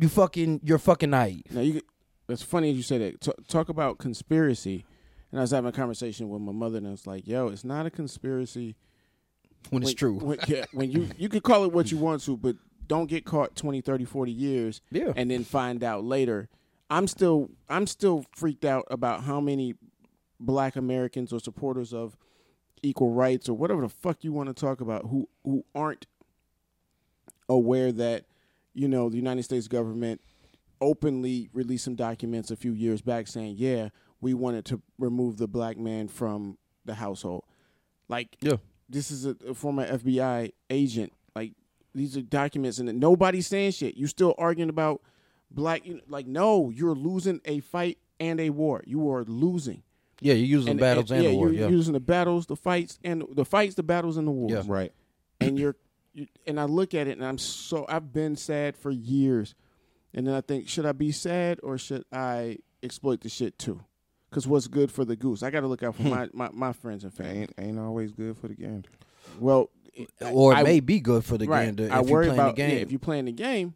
you fucking you're fucking naive. Now you. It's funny you say that. T- talk about conspiracy. And I was having a conversation with my mother, and I was like, "Yo, it's not a conspiracy When it's true. When, yeah, when you you can call it what you want to, but don't get caught 20, 30, 40 years Yeah. and then find out later. I'm still I'm still freaked out about how many black Americans or supporters of equal rights or whatever the fuck you want to talk about who who aren't aware that you know the United States government openly released some documents a few years back saying, "Yeah, we wanted to remove the black man from the household." Like Yeah. this is a, a former FBI agent. Like these are documents, and nobody's saying shit. You're still arguing about black? you know, Like no, you're losing a fight and a war. You are losing. Yeah, you're using And- battles and, yeah, the war. you're Yeah. using the battles, the fights, and the fights, the battles, and the wars. Yeah. Right. And you're, you, and I look at it, and I'm so I've been sad for years, and then I think, should I be sad or should I exploit the shit too? Because what's good for the goose? I got to look out for hmm. my, my my friends and family. Ain't ain't always good for the gander. Well, or it I- may be good for the right. gander if I you're worry about the yeah, game. if you're playing the game,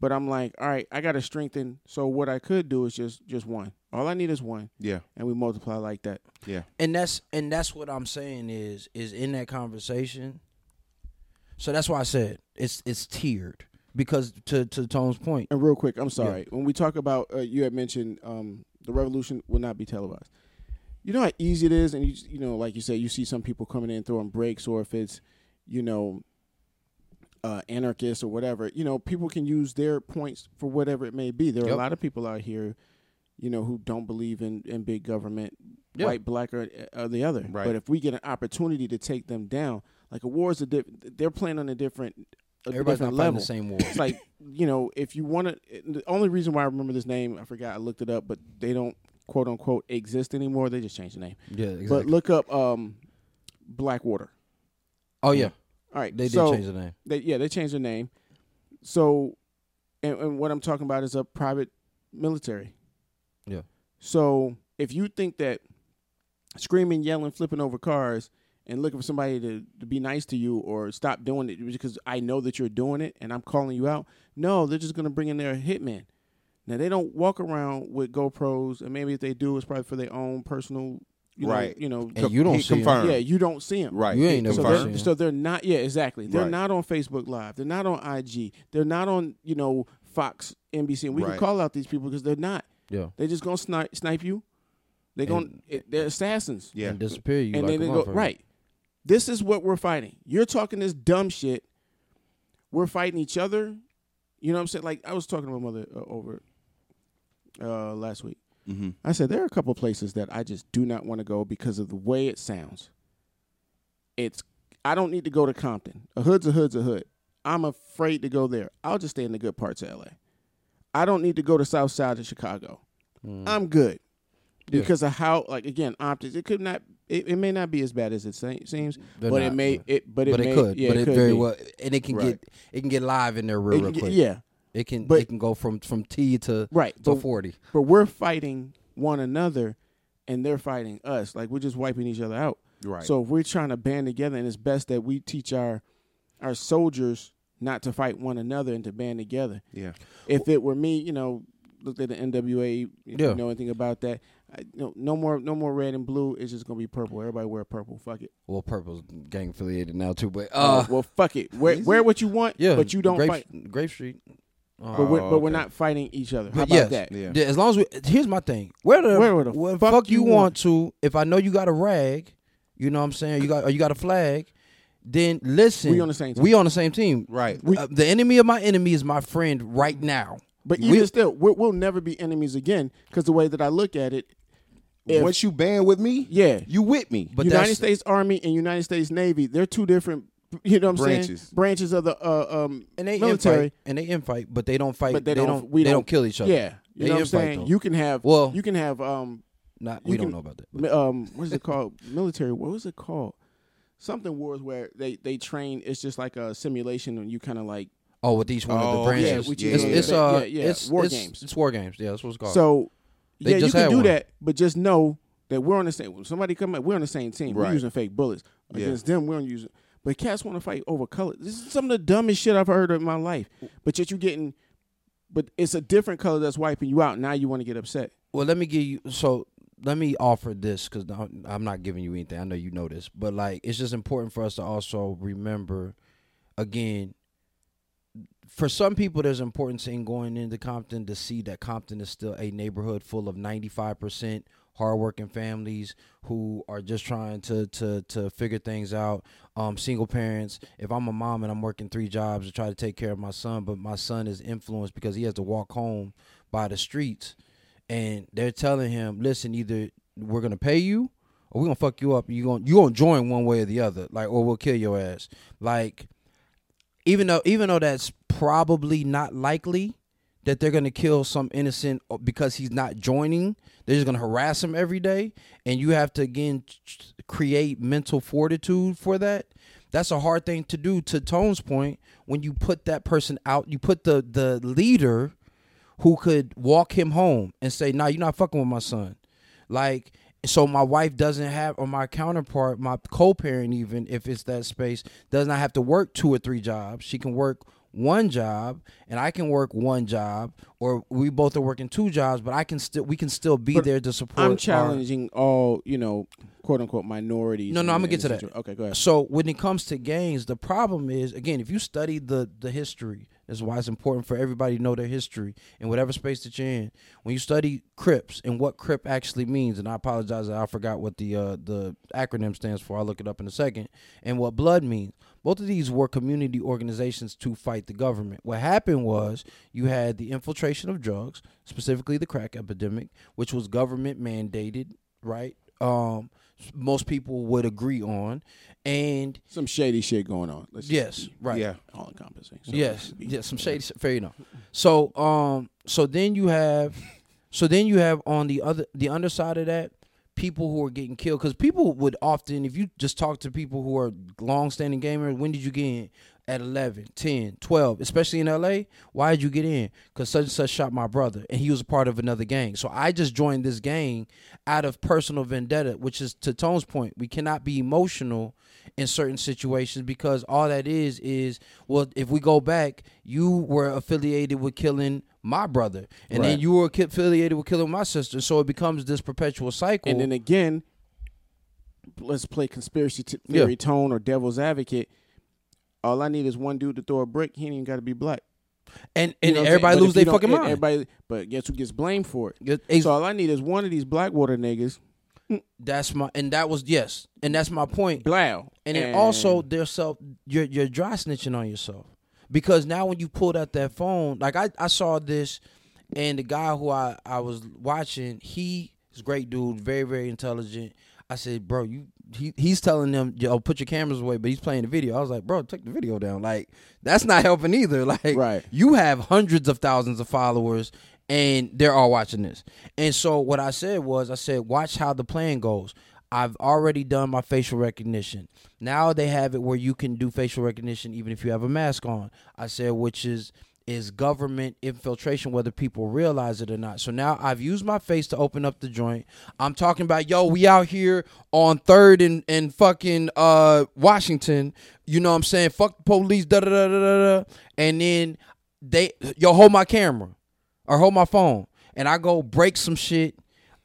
but I'm like, all right, I got to strengthen. So what I could do is just just one. All I need is one, Yeah. and we multiply like that. Yeah. and that's and that's what I'm saying is is in that conversation. So that's why I said it's it's tiered because to to Tone's point, And real quick, I'm sorry. When we talk about, uh, you had mentioned um, the revolution will not be televised. You know how easy it is, and you you know, like you said, you see some people coming in throwing breaks, or if it's, you know, uh, anarchists or whatever. You know, people can use their points for whatever it may be. There are Yep. a lot of people out here, you know, who don't believe in in big government, Yeah. white, black, or, or the other. Right. But if we get an opportunity to take them down, like a war is a diff- they're playing on a different, a everybody's not different level the same war. it's like you know if you want to the only reason why i remember this name i forgot i looked it up but they don't quote unquote exist anymore they just changed the name yeah, exactly. but look up um blackwater oh yeah, all right they did so change the name. they, yeah they changed the name so and, and what i'm talking about is a private military Yeah. so if you think that screaming yelling flipping over cars and looking for somebody to, to be nice to you or stop doing it because I know that you're doing it and I'm calling you out. No, they're just going to bring in their hitman. Now they don't walk around with GoPros, and maybe if they do, it's probably for their own personal, you Right. know, you know, And you don't he see 'em. confirmed. yeah, you don't see them. Right. You ain't never So Confirmed. they're, seen 'em. so they're not. Yeah, exactly. They're Right. not on Facebook Live. They're not on IG. They're not on you know Fox, NBC, and we Right. can call out these people because they're not. Yeah, They're just gonna snipe snipe you. They're gonna. It- They're assassins Yeah. and disappear you. and like then they go right. This is what we're fighting. You're talking this dumb shit. We're fighting each other, You know what I'm saying? Like I was talking to my mother uh, over uh, last week. Mm-hmm. I said there are a couple places that I just do not want to go because of the way it sounds. It's I don't need to go to Compton. A hood's a hood's a hood. I'm afraid to go there. I'll just stay in the good parts of LA. I don't need to go to South Side of Chicago. I'm good Yeah. because of how like again optics. It could not. It, it may not be as bad as it seems, They're but it may. but- It but it but may, it could. Yeah, but it, could very be. well, and it can Right. get it can get live in there real, real get- quick. Yeah, It can But- it can go from from T to right. to But forty. but we're fighting one another, and they're fighting us. Like we're just wiping each other out. Right. So if we're trying to band together, and it's best that we teach our our soldiers not to fight one another and to band together. yeah. If it were me, you know, looked at the NWA, if Yeah. you know anything about that, I, no, no more, no more red and blue. It's just gonna be purple. Everybody wear purple. Fuck it. Well, purple's gang affiliated now too, but Uh, uh, well, fuck it. Wear, wear what you want, yeah, but you don't Grape, fight. Grape Street. Uh, But, we're, Oh, but we're not fighting each other. How about yes. that? Yeah. Yeah, as long as we here's my thing. Where the, Where the where fuck fuck, you you want to? If I know you got a rag, you know what I'm saying. You got or you got a flag. Then listen. We on the same team. We on the same team. Right. We- Uh, the enemy of my enemy is my friend right now. But We- even still, we're, we'll never be enemies again because the way that I look at it, if- Once you band with me, yeah, you with me. But United States Army and United States Navy, they're two different. You know what I'm saying? Branches. Branches of the uh, um, And they military. infight, and they infight, but they don't fight. But they they, don't- don't. we they don't- don't kill each other. Yeah, you They know what I'm saying. though. You can have. Well- you can have. Um, Not we can- don't know about that. but- um, what is it called? Military. What was it called? Something wars where they they train. It's just like a simulation, and you kind of like. Oh, with each one of Oh, the branches. yeah, which you it's, know, it's yeah, uh, yeah, yeah, it's war it's, games. It's war games. Yeah, that's what it's called. So, They yeah, you can do one. that, but just know that we're on the same. When somebody come up, we're on the same team. We're using fake bullets against them. We're using. But cats want to fight over color. This is some of the dumbest shit I've heard in my life. But yet you're getting, but it's a different color that's wiping you out. Now you want to get upset. Well, let me give you. So let me offer this because I'm not giving you anything. I know you know this, but like it's just important for us to also remember, again. For some people, there's importance in going into Compton to see that Compton is still a neighborhood full of 95% hardworking families who are just trying to to to figure things out. Um, single parents. If I'm a mom and I'm working three jobs to try to take care of my son, but my son is influenced because he has to walk home by the streets and they're telling him, "Listen, either we're gonna pay you, or we're gonna fuck you up. You gonna you gonna join one way or the other, like, or we'll kill your ass." Like, even though even though that's probably not likely that they're gonna kill some innocent uh, because he's not joining, they're just gonna harass him every day, and you have to again create mental fortitude for that. That's a hard thing to do. To Tone's point, when you put that person out, you put the the leader who could walk him home and say, "Nah, you're not fucking with my son." Like, so my wife doesn't have, or my counterpart, my co-parent, even if it's that space, does not have to work two or three jobs. She can work one job, and I can work one job, or we both are working two jobs, but I can still, we can still be But there to support. I'm our- challenging all you know, quote unquote minorities. No, no, I'ma get to that. Okay, go ahead. So when it comes to gangs, the problem is again, if you study the the history, that's why it's important for everybody to know their history in whatever space that you're in. When you study Crips and what Crip actually means, and I apologize, I forgot what the uh, the acronym stands for. I'll look it up in a second. And what Blood means. Both of these were community organizations to fight the government. What happened was you had the infiltration of drugs, specifically the crack epidemic, which was government mandated, right? Um, most people would agree on, and Some shady shit going on. Let's yes, right, Yeah. all encompassing. So yes, yes, some shady, shit, fair enough. So, um, so then you have, so then you have on the other, the underside of that, people who are getting killed because people would often, if you just talk to people who are long-standing gamers, when did you get in? At 11, 10, 12, especially in LA. Why did you get in? Because such and such shot my brother and he was a part of another gang. So I just joined this gang out of personal vendetta, which is to Tone's point. We cannot be emotional in certain situations because all that is is well if we go back you were affiliated with killing my brother and then you were affiliated with killing my sister so it becomes this perpetual cycle And then again, let's play conspiracy t- Yeah. theory tone or devil's advocate. All I need is one dude to throw a brick. He ain't even got to be black. and, You and know everybody lose their fucking mind Everybody, but guess who gets blamed for it? It's- So all I need is one of these Blackwater niggas. that's my and that was yes and that's my point Blow. and then also there's self you're you're dry snitching on yourself because now when you pulled out that phone, like I, I saw this, and the guy who I, I was watching, he is a great dude, very very intelligent. I said, bro, you he, he's telling them, yo, put your cameras away, but he's playing the video. I was like, bro, take the video down. Like that's not helping either. Like Right. you have hundreds of thousands of followers and they're all watching this. And so what I said was I said watch how the plan goes. I've already done my facial recognition. Now they have it where you can do facial recognition even if you have a mask on. I said which is is government infiltration whether people realize it or not. So now I've used my face to open up the joint. I'm talking about yo, we out here on 3rd and and fucking uh Washington. You know what I'm saying? Fuck the police da da da da. da. And then they yo hold my camera or hold my phone and I go break some shit.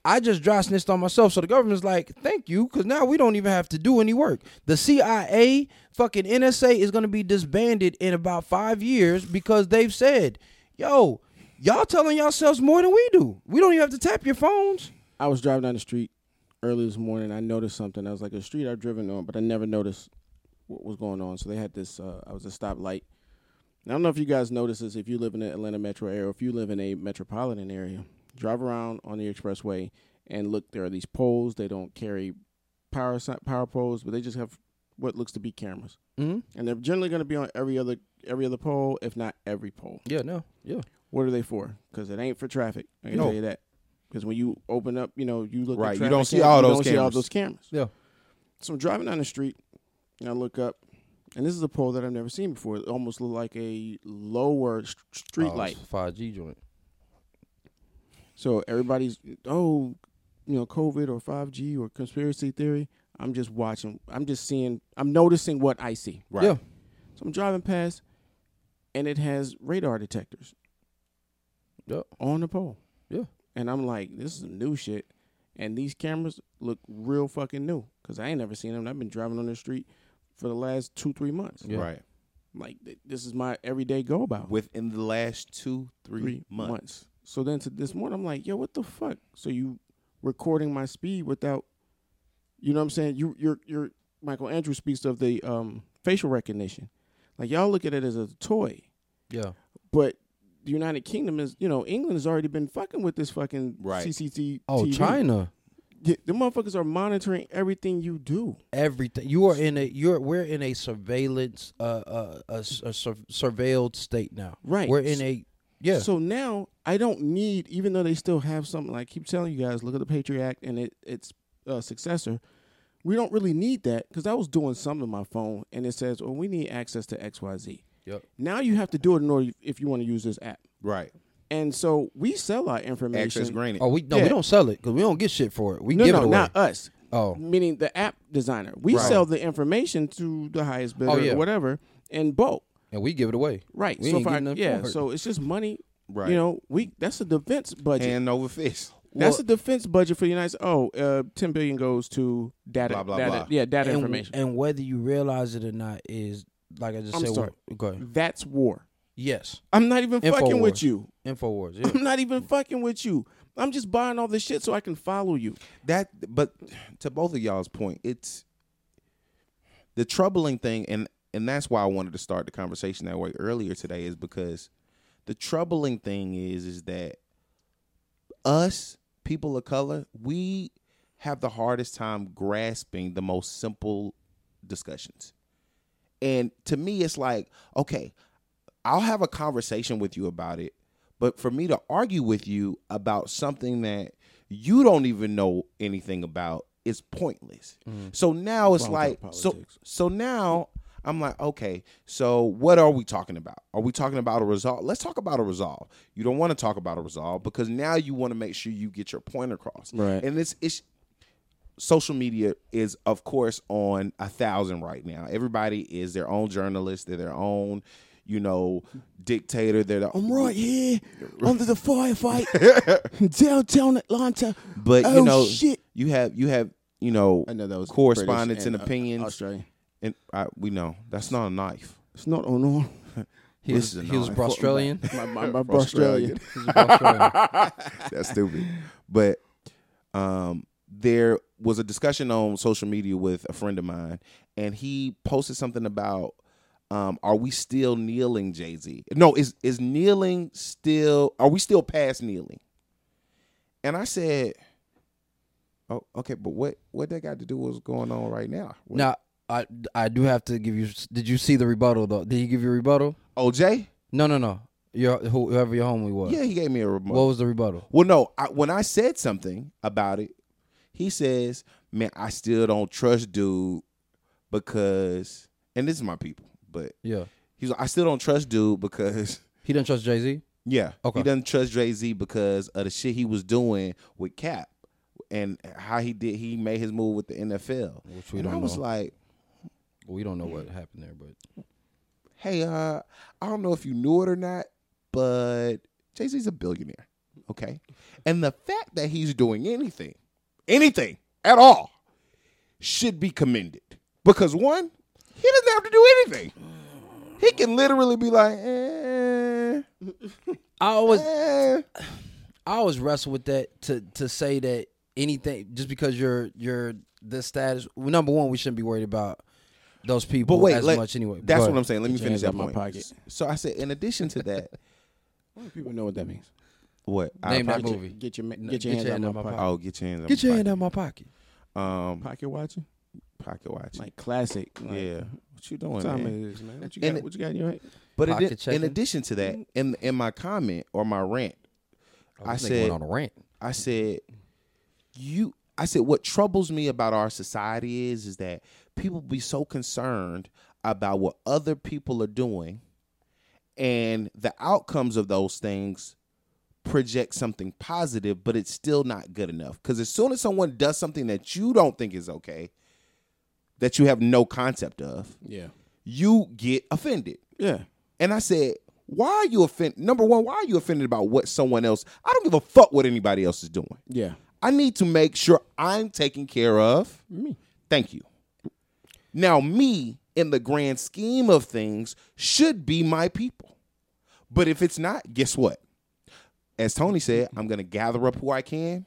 I just dry snitched on myself. So the government's like, thank you, because now we don't even have to do any work. The CIA, fucking NSA is going to be disbanded in about five years because they've said, yo, y'all telling yourselves more than we do. We don't even have to tap your phones. I was driving down the street early this morning. I noticed something. I was like, a street I've driven on, but I never noticed what was going on. So they had this. Uh, I was a stoplight. I don't know if you guys notice this. If you live in the Atlanta metro area, or if you live in a metropolitan area, drive around on the expressway and look. There are these poles. They don't carry power power poles, but they just have what looks to be cameras, Mm-hmm. and they're generally going to be on every other every other pole, if not every pole. Yeah, no, yeah. What are they for? Because it ain't for traffic. I can No. tell you that. Because when you open up, you know, you look at Right, you don't see cam- all you those don't see all cameras. those cameras. Yeah. So I'm driving down the street, and I look up, and this is a pole that I've never seen before. It almost looked like a lower st- street light. Five G joint. So everybody's oh, you know, COVID or 5G or conspiracy theory. I'm just watching. I'm just seeing. I'm noticing what I see. Right. Yeah. So I'm driving past, and it has radar detectors Yep. on the pole. Yeah. And I'm like, this is new shit. And these cameras look real fucking new because I ain't never seen them. I've been driving on the street for the last two, three months. Yeah. Right. Like th- this is my everyday go about. Within the last two, three, months. So then to this morning, I'm like, yo, what the fuck? So you recording my speed without, you know what I'm saying? You, you're, you're. Michael Andrews speaks of the um, facial recognition. Like y'all look at it as a toy, Yeah. but the United Kingdom is, you know, England has already been fucking with this fucking Right. CCTV. Oh, China. Yeah, the motherfuckers are monitoring everything you do. everything. You are in a you're we're in a surveillance uh uh a, a sur- surveilled state now. Right. We're in a yeah. So now I don't need, even though they still have something. Like I keep telling you guys, look at the Patriot Act and it, its uh, successor. We don't really need that because I was doing something on my phone and it says, "Well, we need access to X, Y, Z." Yep. Now you have to do it in order if you want to use this app. Right. And so we sell our information. Access granted. oh, we no, Yeah. we don't sell it because we don't get shit for it. We no, give no, it away. not us. oh, Meaning the app designer. We Right. sell the information to the highest bidder Oh, yeah. or whatever in bulk. And we give it away. Right. We so ain't if I, getting nothing yeah, for so it's just money. Right. You know, we that's a defense budget. Hand over fist. That's Well- the defense budget for the United States. Oh, uh, 10 billion goes to data, Blah, blah, data blah. yeah, data and, information. and whether you realize it or not is like I just I'm said. sorry. Go ahead. That's war. Yes, I'm not even fucking with you. Infowars. Yeah. I'm not even fucking with you. I'm just buying all this shit so I can follow you. That, but to both of y'all's point, it's the troubling thing, and and that's why I wanted to start the conversation that way earlier today, is because the troubling thing is is that us people of color, we have the hardest time grasping the most simple discussions. And to me, it's like, okay, I'll have a conversation with you about it, but for me to argue with you about something that you don't even know anything about is pointless. So now it's wrong like, so so now I'm like, okay, so what are we talking about? Are we talking about a resolve? Let's talk about a resolve. You don't want to talk about a resolve because now you want to make sure you get your point across. Right. And it's it's social media is of course on a thousand right now. Everybody is their own journalist, they're their own, you know, dictator. They're their I'm right here under the firefight downtown Atlanta. But Oh, you know, shit. you have you have you know I know that was correspondence British and, and, uh, opinions. Australian. And I, we know that's not a knife. It's not on on. He was, he was. Australian. My, my, my Australian. Australian. That's stupid. But um, there was a discussion on social media with a friend of mine, and he posted something about um, are we still kneeling, Jay Z? No, is is kneeling still? Are we still past kneeling? And I said, "Oh, okay, but what what that got to do with what's going on right now?" What- Now, I I do have to give you. Did you see the rebuttal though? Did he give you a rebuttal? OJ, No, no, no. Your whoever your homie was. yeah, he gave me a remote. What was the rebuttal? Well, no, I, when I said something about it, he says, "Man, I still don't trust dude because," and this is my people, but Yeah. he's like, "I still don't trust dude because." He doesn't trust Jay Z. Yeah. Okay. He doesn't trust Jay Z because of the shit he was doing with Kap and how he did he made his move with the NFL. Which we and don't I was know. like, We don't know what happened there, but hey, uh, I don't know if you knew it or not, but Jay Z's a billionaire. Okay. And the fact that he's doing anything, anything at all, should be commended. Because one, he doesn't have to do anything. He can literally be like, eh, I always eh. I always wrestle with that to to say that anything just because you're you're this status. well, Number one, we shouldn't be worried about those people But wait, as let- much anyway. That's Go what. I'm saying. Let me finish hands that my point. pocket. So I said, in addition to that, People know what that means. what? Name Our that pocket- movie. Get your ma- No, get your hands out my pocket. Oh, get your hands. on Get your hand out my pocket. pocket. Um, Pocket watching, pocket watch. like classic. Like, yeah. What you doing, What time man? it is, man? What you got? it- What you got in your hand? But in, in addition to that, in in my comment or my rant, I Oh, This nigga said, went on a rant. I said, you. I said, what troubles me about our society is, is that people be so concerned about what other people are doing, and the outcomes of those things project something positive, but it's still not good enough. Because as soon as someone does something that you don't think is okay, that you have no concept of, Yeah. you get offended. Yeah. And I said, why are you offended? Number one, why are you offended about what someone else? I don't give a fuck what anybody else is doing. Yeah. I need to make sure I'm taken care of. Me. Thank you. Now, me, in the grand scheme of things, should be my people. But if it's not, guess what? As Tony said, I'm going to gather up who I can.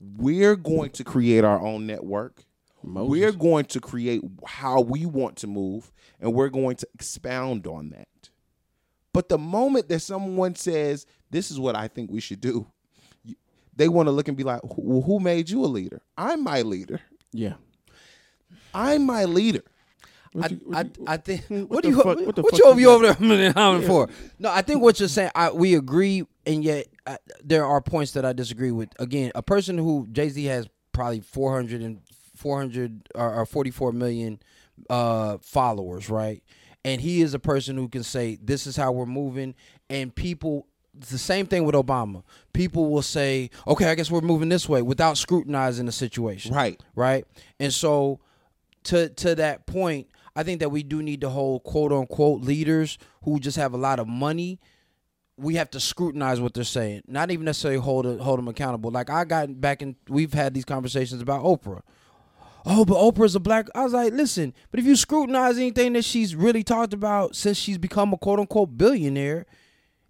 We're going to create our own network. Moses. We're going to create how we want to move, and we're going to expound on that. But the moment that someone says, This is what I think we should do, they want to look and be like, Well, who made you a leader? I'm my leader. Yeah. I'm my leader. What I, you- what I, you- I think what what, the do you fuck- what, what what you you over you over there humming and hawing for? No, I think what you're saying, I, we agree, and yet uh, there are points that I disagree with. Again, a person who Jay Z has probably 400 and 400 or, or 44 million uh, followers, right? And he is a person who can say, "This is how we're moving," and people. It's the same thing with Obama. People will say, "Okay, I guess we're moving this way," without scrutinizing the situation Right. right? And so to to that point, I think that we do need to hold quote unquote leaders who just have a lot of money. We have to scrutinize what they're saying, not even necessarily hold hold them accountable. Like I got back in, we've had these conversations about Oprah. Oh, but Oprah's a black. I was like, listen, but if you scrutinize anything that she's really talked about since she's become a quote unquote billionaire,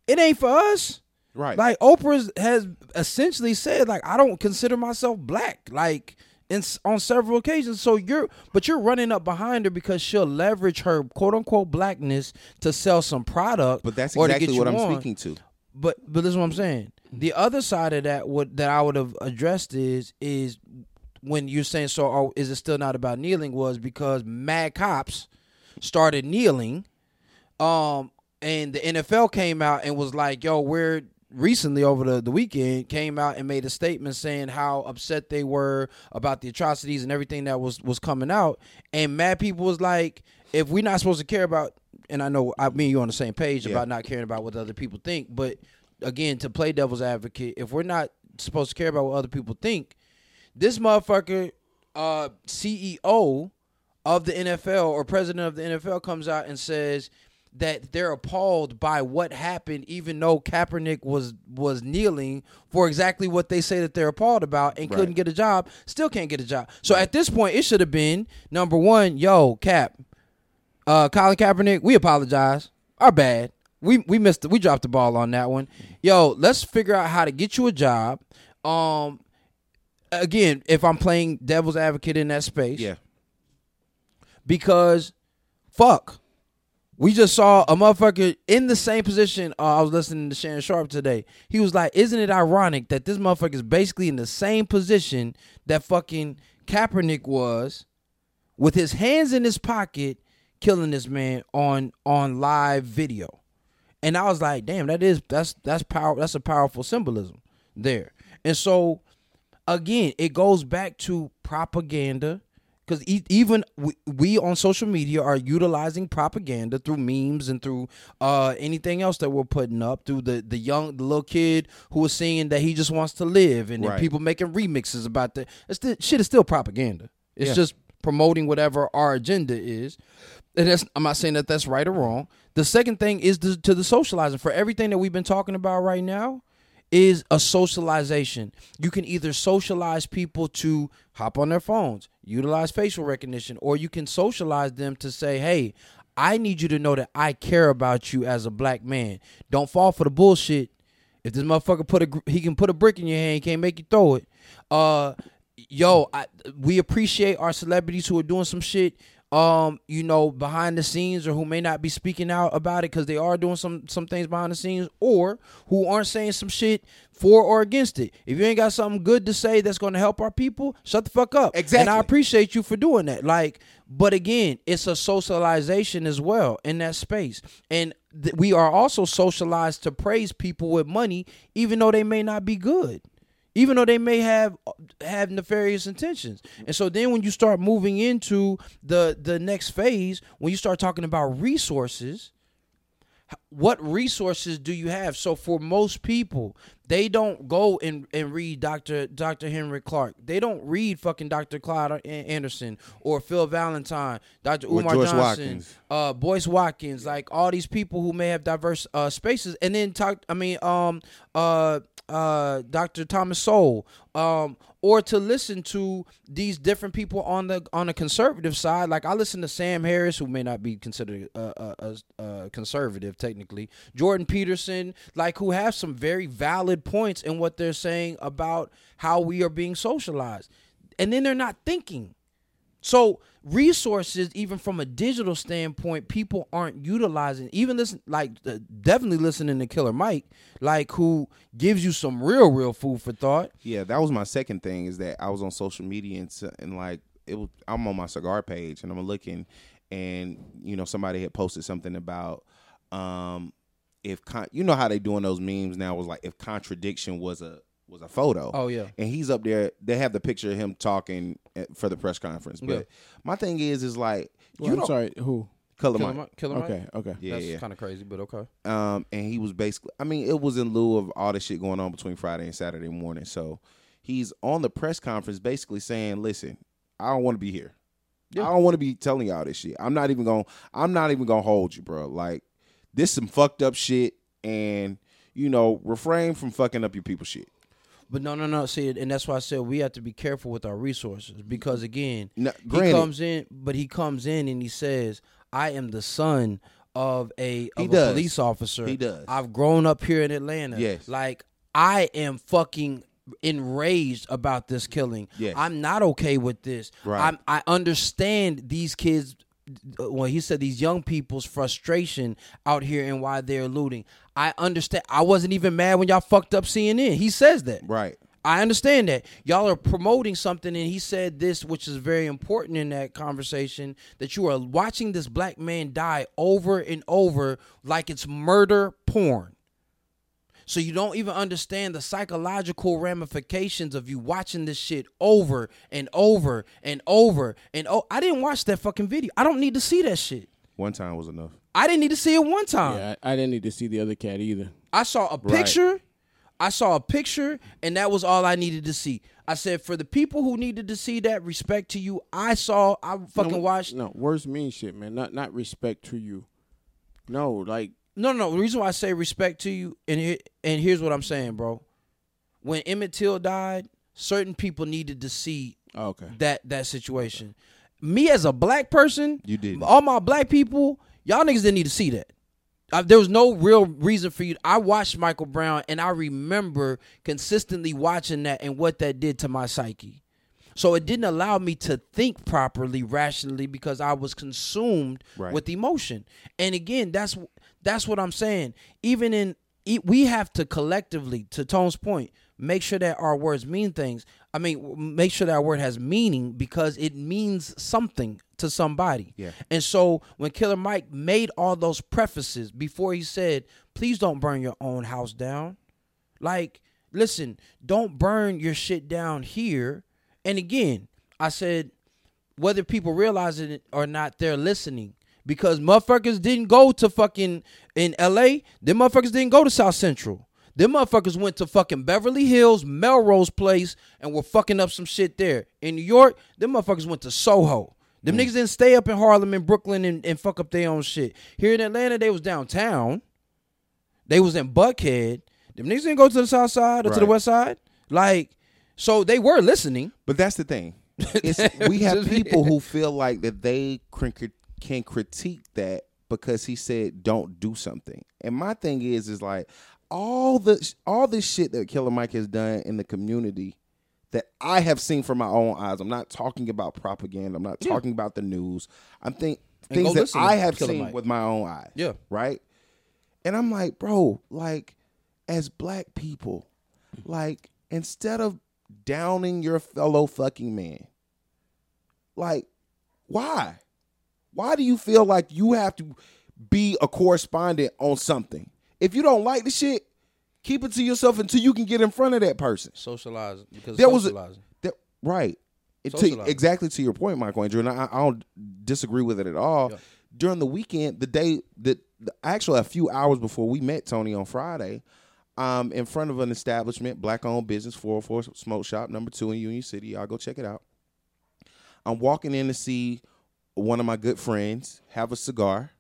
it ain't for us. Right. Like Oprah has essentially said, like I don't consider myself black, like in on several occasions. So you're, but you're running up behind her because she'll leverage her quote unquote blackness to sell some product. but that's exactly what I'm on. speaking to. But but this is what I'm saying. The other side of that, what that I would have addressed is is when you're saying so. Oh, is it still not about kneeling? Was because mad cops started kneeling, um, and the NFL came out and was like, "Yo, we're." Recently, over the, the weekend, came out and made a statement saying how upset they were about the atrocities and everything that was was coming out. And mad people was like, if we're not supposed to care about, and I know I mean you on the same page Yeah. about not caring about what other people think, but again, to play devil's advocate, if we're not supposed to care about what other people think, this motherfucker, uh, CEO of the NFL or president of the NFL comes out and says that they're appalled by what happened, even though Kaepernick was was kneeling for exactly what they say that they're appalled about and Right. couldn't get a job, still can't get a job. So at this point, it should have been number one, yo, Kap, uh, Colin Kaepernick, we apologize. Our bad. We we missed. The, we dropped the ball on that one. Yo, let's figure out how to get you a job. Um, again, if I'm playing devil's advocate in that space, Yeah. because fuck, We just saw a motherfucker in the same position. Uh, I was listening to Shannon Sharpe today. He was like, "Isn't it ironic that this motherfucker is basically in the same position that fucking Kaepernick was, with his hands in his pocket, killing this man on on live video?" And I was like, "Damn, that is that's that's power. That's a powerful symbolism there." And so, again, it goes back to propaganda because e- even we, we on social media are utilizing propaganda through memes and through uh, anything else that we're putting up through the the young the little kid who is was saying that he just wants to live and then Right. people making remixes about that. It's the, shit is still propaganda. It's Yeah. just promoting whatever our agenda is. And that's i'm not saying that that's right or wrong. The second thing is the, to the socializing. For everything that we've been talking about right now is a socialization. You can either socialize people to hop on their phones, utilize facial recognition, or you can socialize them to say, hey, I need you to know that I care about you as a black man. Don't fall for the bullshit. If this motherfucker put a he can put a brick in your hand, he can't make you throw it. Uh yo, I, we appreciate our celebrities who are doing some shit um you know behind the scenes or who may not be speaking out about it because they are doing some some things behind the scenes or who aren't saying some shit for or against it. If you ain't got something good to say that's going to help our people shut the fuck up. Exactly. and i appreciate you for doing that. Like but again it's a socialization as well in that space. And th- we are also socialized to praise people with money even though they may not be good even though they may have have nefarious intentions. And so then when you start moving into the the next phase, when you start talking about resources, what resources do you have? So for most people, they don't go and, and read Dr. Dr. Henrik Clarke. They don't read fucking Dr. Claud Anderson or Phil Valentine, Dr. Umar Johnson, Watkins. uh Boyce Watkins, like all these people who may have diverse uh spaces and then talk I mean um uh uh Dr. Thomas Sowell um or to listen to these different people on the on the conservative side like I listen to Sam Harris who may not be considered a, uh, uh conservative technically Jordan Peterson like who have some very valid points in what they're saying about how we are being socialized and then they're not thinking so resources, even from a digital standpoint, people aren't utilizing. Even listen, like uh, definitely listening to Killer Mike, like who gives you some real, real food for thought. Yeah, that was my second thing is that I was on social media and, and like it was I'm on my cigar page and I'm looking and you know somebody had posted something about um if con- you know how they doing those memes now was like if contradiction was a was a photo. Oh yeah, and he's up there. They have the picture of him talking at, for the press conference. But Yeah. my thing is, is like Well, you I'm sorry, who? Killer Killer Mike. Mike. Killer Mike. Okay, okay. Yeah, That's yeah. kind of crazy, but okay. Um, and he was basically, I mean, it was in lieu of all the shit going on between Friday and Saturday morning. So he's on the press conference basically saying, listen, I don't want to be here. Yeah. I don't want to be telling y'all this shit. I'm not even going to I'm not even going to hold you, bro. Like this some fucked up shit and you know, refrain from fucking up your people shit. But no, no, no. See, and that's why I said we have to be careful with our resources because again, No, he comes in, but he comes in and he says, "I am the son of a of a police officer. He does. I've grown up here in Atlanta. Yes. like I am fucking enraged about this killing. Yes. I'm not okay with this. Right. I'm, I understand these kids. Well, he said these young people's frustration out here and why they're looting. I understand. I wasn't even mad when y'all fucked up CNN. He says that. right. I understand that y'all are promoting something, and he said this, which is very important in that conversation, that you are watching this black man die over and over like it's murder porn. So you don't even understand the psychological ramifications of you watching this shit over and over and over and oh, I didn't watch that fucking video. I don't need to see that shit. One time was enough. I didn't need to see it one time. Yeah, I, I didn't need to see the other cat either. I saw a picture. I saw a picture, and that was all I needed to see. I said, for the people who needed to see that, respect to you. I saw. I fucking no, watched. No, words mean shit, man. Not not respect to you. No, like No, no. The reason why I say respect to you, and here, and here's what I'm saying, bro. When Emmett Till died, certain people needed to see oh, okay. that that situation. Me as a black person, You didn't. All my black people, y'all niggas didn't need to see that. Uh, there was no real reason for you. I watched Michael Brown, and I remember consistently watching that and what that did to my psyche. So it didn't allow me to think properly, rationally, because I was consumed Right. with emotion. And again, that's that's what I'm saying. Even in we have to collectively, to Tone's point, make sure that our words mean things. I mean, make sure that our word has meaning because it means something to somebody. Yeah. And so when Killer Mike made all those prefaces before he said, "Please don't burn your own house down," like, listen, don't burn your shit down here. And again, I said, whether people realize it or not, they're listening because motherfuckers didn't go to fucking in L.A. Them motherfuckers didn't go to South Central. Them motherfuckers went to fucking Beverly Hills, Melrose Place, and were fucking up some shit there. In New York, them motherfuckers went to Soho. Them mm. niggas didn't stay up in Harlem and Brooklyn and, and fuck up their own shit. Here in Atlanta, they was downtown. They was in Buckhead. Them niggas didn't go to the south side or to the west side. Like, so they were listening. But that's the thing. It's, we have people who feel like that they cri- can critique that because he said don't do something. And my thing is, is like all the all this shit that Killer Mike has done in the community that I have seen from my own eyes. I'm not talking about propaganda. I'm not talking about the news. I'm think things that I have Killer seen Mike. with my own eyes. Yeah. Right. And I'm like, bro, like, as black people, like, instead of downing your fellow fucking man, like, why? Why do you feel like you have to be a correspondent on something? If you don't like the shit, keep it to yourself until you can get in front of that person. Socializing because There was a, that, right. It- to- exactly to your point, Michael Andrew, and I, I don't disagree with it at all. Yeah. During the weekend, the day that actually a few hours before we met Tony on Friday, um, in front of an establishment, black owned business, 404 Smoke Shop, number two in Union City. Y'all go check it out. I'm walking in to see one of my good friends have a cigar.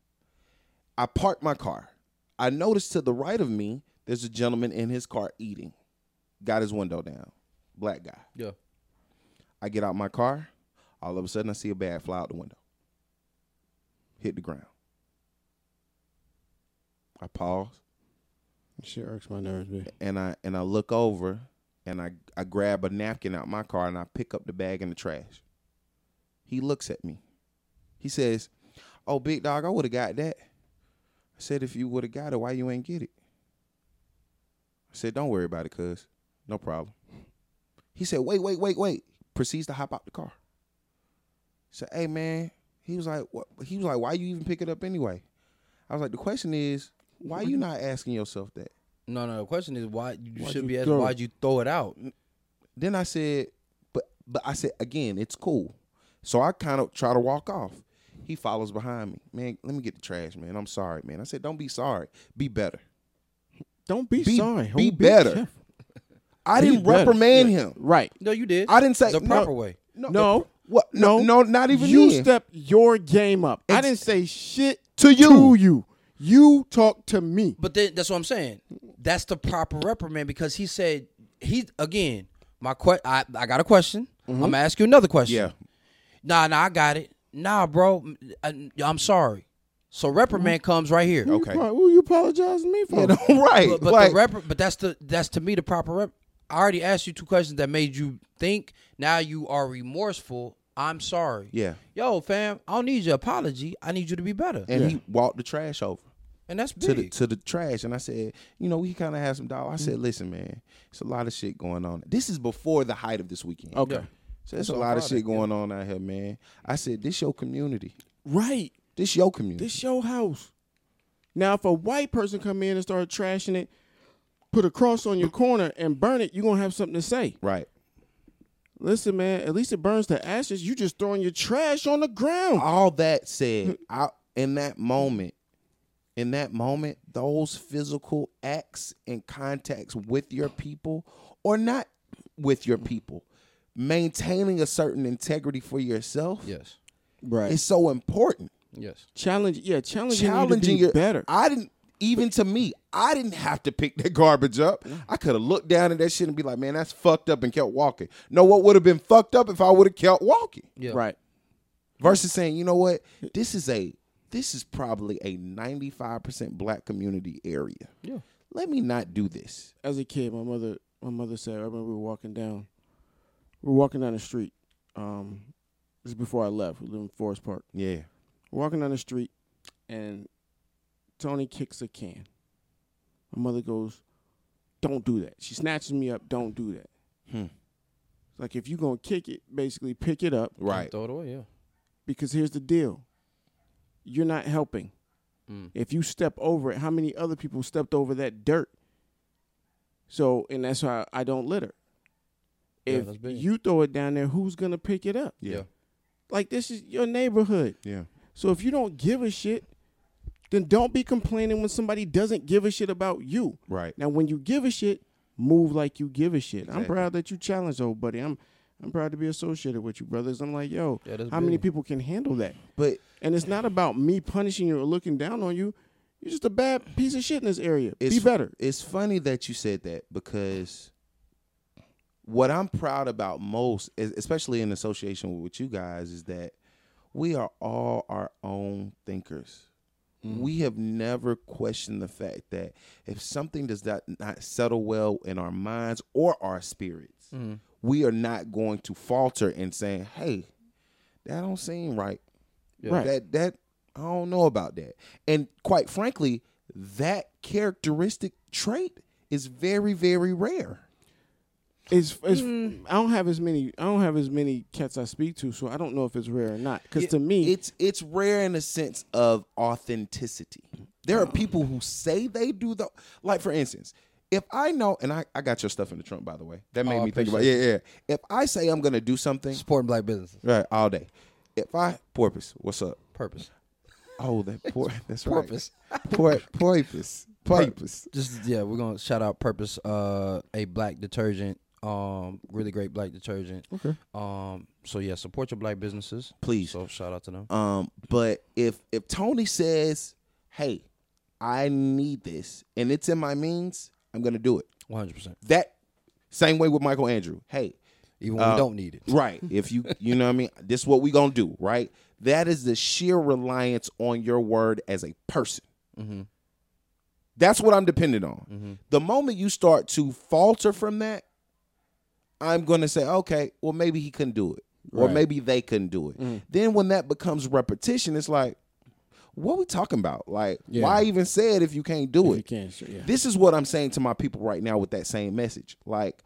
I park my car. I notice to the right of me, there's a gentleman in his car eating. Got his window down. Black guy. Yeah. I get out my car. All of a sudden, I see a bag fly out the window, hit the ground. I pause Shit irks my nerves, man. and I and I look over and I I grab a napkin out my car and I pick up the bag in the trash. He looks at me. He says, "Oh, big dog, I would have got that." I said, "If you would have got it, why you ain't get it?" I said, "Don't worry about it, cuz. No problem." He said, "Wait, wait, wait, wait." Proceeds to hop out the car. Said, "Hey, man." He was like, "What?" He was like, "Why you even pick it up anyway?" I was like, "The question is, why you not asking yourself that?" No, no. The question is why you Why'd should you be asking throw why'd you throw it out? Then I said, but but I said again, it's cool. So I kind of try to walk off. He follows behind me. Man, let me get the trash, man. I'm sorry, man. I said, don't be sorry. Be better. Don't be, Be- sorry. be Homie, better. careful. I Be didn't better. reprimand Yeah. him. Right. No, you did. I didn't say the no, proper way. No, No. the- what? No, no, not even you then. step your game up. I didn't say shit To you. To you. You talk to me. But then that's what I'm saying. That's the proper reprimand because he said he again. My que- I I got a question. Mm-hmm. I'm gonna ask you another question. Yeah. Nah, nah, I got it. Nah, bro, I, uh, I'm sorry. So reprimand comes right here. Okay. Who, who you apologizing to me for? Yeah, right. But, but like, the rep- but that's the that's to me the proper rep. I already asked you two questions that made you think. Now you are remorseful. I'm sorry. yeah. Yo, fam, I don't need your apology. I need you to be better. And Yeah. he walked the trash over. And that's big. to the to the trash, and I said, you know, we kind of had some dog. I said, mm-hmm. listen, man, it's a lot of shit going on. This is before the height of this weekend. Okay. Yeah. So there's a lot of shit going on out here, man. I said, this your community. Right. This your community. This your house. Now, if a white person come in and start trashing it, put a cross on your corner and burn it, you're gonna have something to say. right. Listen, man, at least it burns to ashes. You just throwing your trash on the ground. All that said, I in that moment, in that moment, those physical acts and contacts with your people or not with your people, maintaining a certain integrity for yourself yes. Right. is so important. Yes. challenge, yeah, challenging, challenging you to be your better. I didn't even to me, I didn't have to pick that garbage up. I could have looked down at that shit and be like, man, that's fucked up and kept walking. No, what would have been fucked up if I would have kept walking? Yeah. Right. Versus saying, you know what, this is a this is probably a 95% black community area. Yeah. Let me not do this. As a kid, my mother, my mother said, I remember we were walking down, we were walking down the street, Um, this is before I left. We live in Forest Park. Yeah. We're Walking down the street, and Tony kicks a can. My mother goes, "Don't do that." She snatches me up. Don't do that. Hmm. Like if you're gonna kick it, basically pick it up Right. Throw it away. Yeah. because here's the deal. You're not helping. Mm. If you step over it, how many other people stepped over that dirt? So, and that's why I don't litter. Yeah, If big. you throw it down there, who's gonna pick it up? Yeah. Like this is your neighborhood. Yeah. So if you don't give a shit, then don't be complaining when somebody doesn't give a shit about you. Right. Now, when you give a shit, move like you give a shit. I'm proud that you challenged old buddy. I'm I'm proud to be associated with you, brothers. I'm like, yo, Yeah, how many people can handle that? But And it's not about me punishing you or looking down on you. You're just a bad piece of shit in this area. It's be better. it's funny that you said that because what I'm proud about most, es- especially in association with you guys, is that we are all our own thinkers. We have never questioned the fact that if something does not, not settle well in our minds or our spirits, Mm-hmm. we are not going to falter in saying, "Hey, that don't seem right." Right. That that I don't know about that. And quite frankly, that characteristic trait is very very rare. It's, it's I don't have as many I don't have as many cats I speak to, so I don't know if it's rare or not. Because to me, it's it's rare in the sense of authenticity. There are people who say they do the like for instance, if I know and I, I got your stuff in the trunk by the way. That made Oh, me think about yeah, yeah. If I say I'm gonna do something Supporting black businesses. right all day. If I porpoise, what's up? Purpose. Oh that por that's right. Purpose. Por- porpoise. Porpoise. Just yeah, we're gonna shout out Purpose, uh, a black detergent, um, really great black detergent. Okay. Um, so yeah, support your black businesses, Please. So shout out to them. Um, but if if Tony says, "Hey, I need this," and it's in my means, I'm gonna do it. One hundred percent. That same way with Michael Andrew. Hey, Even when Uh, we don't need it. right? If you you know what I mean, this is what we gonna do, right? That is the sheer reliance on your word as a person. Mm-hmm. That's what I'm dependent on. Mm-hmm. The moment you start to falter from that, I'm going to say, okay, well, maybe he couldn't do it. Or Right. maybe they couldn't do it. Mm. Then when that becomes repetition, it's like, what we talking about? Like, Yeah. why even say it if you can't do If it? you can, sure, yeah. This is what I'm saying to my people right now with that same message. Like,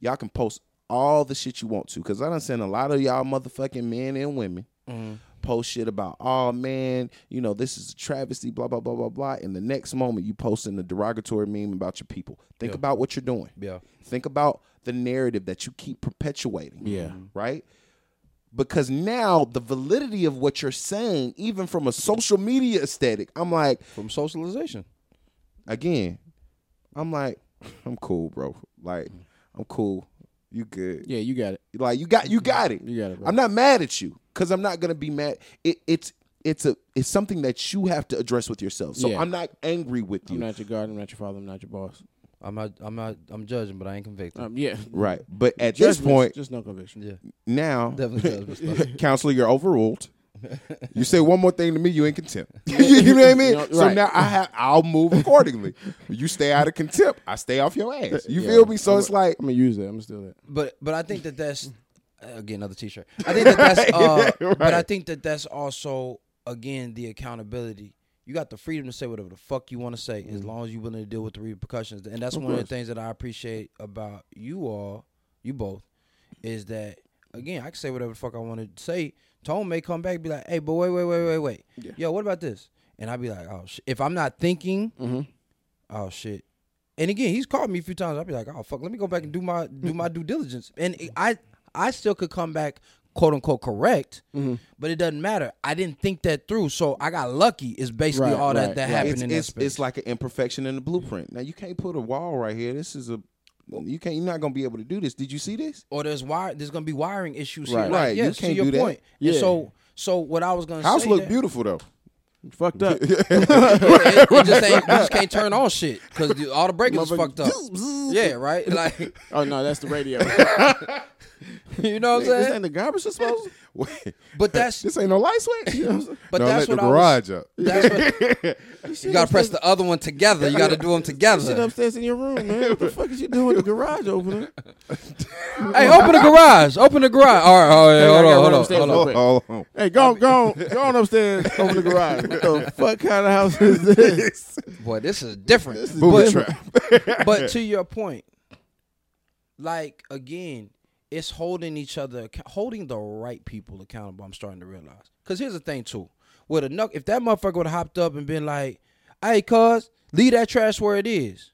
y'all can post all the shit you want to, because I done seen a lot of y'all motherfucking men and women Mm-hmm. post shit about, oh man, you know, this is a travesty, blah, blah, blah, blah, blah. And the next moment you posting a derogatory meme about your people. Think Yeah. about what you're doing. Yeah. Think about the narrative that you keep perpetuating. Yeah. Mm-hmm. Right? Because now the validity of what you're saying, even from a social media aesthetic, I'm like, From socialization. again, I'm like, I'm cool, bro. Like, I'm cool. You good. Yeah, you got it. Like you got you mm-hmm. got it. You got it, bro. I'm not mad at you because I'm not gonna be mad. It, it's it's a it's something that you have to address with yourself. So Yeah. I'm not angry with you. I'm not your guard. I'm not your father. I'm not your boss. I'm not. I'm not. I'm judging, but I ain't convicted. Um, yeah. right. But at this point just no conviction. yeah, now, definitely judging stuff. counselor, you're overruled. You say one more thing to me, you in contempt. you know what I mean? You know, So right. now I have I'll move accordingly. You stay out of contempt, I stay off your ass. You Yeah. feel me? So I'm it's like I'm gonna use that. I'm gonna steal that. But but I think that that's again another T-shirt. I think that that's. Uh, But I think that that's also again the accountability. You got the freedom to say whatever the fuck you want to say, as long as you're willing to deal with the repercussions. And that's Of one of the things that I appreciate about you all, you both, is that again I can say whatever the fuck I want to say. Tone may come back and be like, "Hey, but wait, wait, wait, wait, wait, Yeah. yo, what about this?" And I'd be like, "Oh shit." If I'm not thinking, Mm-hmm. oh shit. And again, he's called me a few times. I'd be like, oh fuck, let me go back and do my do my due diligence. And I I still could come back quote unquote correct, Mm-hmm. but it doesn't matter. I didn't think that through, so I got lucky. Is basically Right, all that right, that right. happened it's in that it's, space. it's like an imperfection in the blueprint. Now you can't put a wall right here. This is a you can't. You're not gonna be able to do this. Did you see this? or there's wire. There's gonna be wiring issues Right. here. Like, Right, you can't to your do that. point. And Yeah. so so what I was gonna House say look that- beautiful though. Fucked up. it, it just ain't, you just can't turn on shit because all the breakers is fucked up. yeah, right. Like oh no, that's the radio. you know what I'm This saying? ain't the garbage disposal. Wait, But that's this ain't no light switch. You know what I'm saying? but no, that's let what the I was. garage up. That's what, you gotta press the other one together. You gotta do them together. Sit together. upstairs in your room, man. What the fuck is you doing the garage opener? Hey, open the garage. Open the garage. All right, all right. Hey, Hold gotta on, hold on, upstairs hold on. Hold on. Hey, go on, go on, go on upstairs. Open the garage. What the fuck kind of house is this? Boy, this is different. This is Booby different. trap. but to your point, like again, it's holding each other, holding the right people accountable. I'm starting to realize. Cause here's the thing too, with a knuck, if that motherfucker would have hopped up and been like, "Hey, cuz, leave that trash where it is."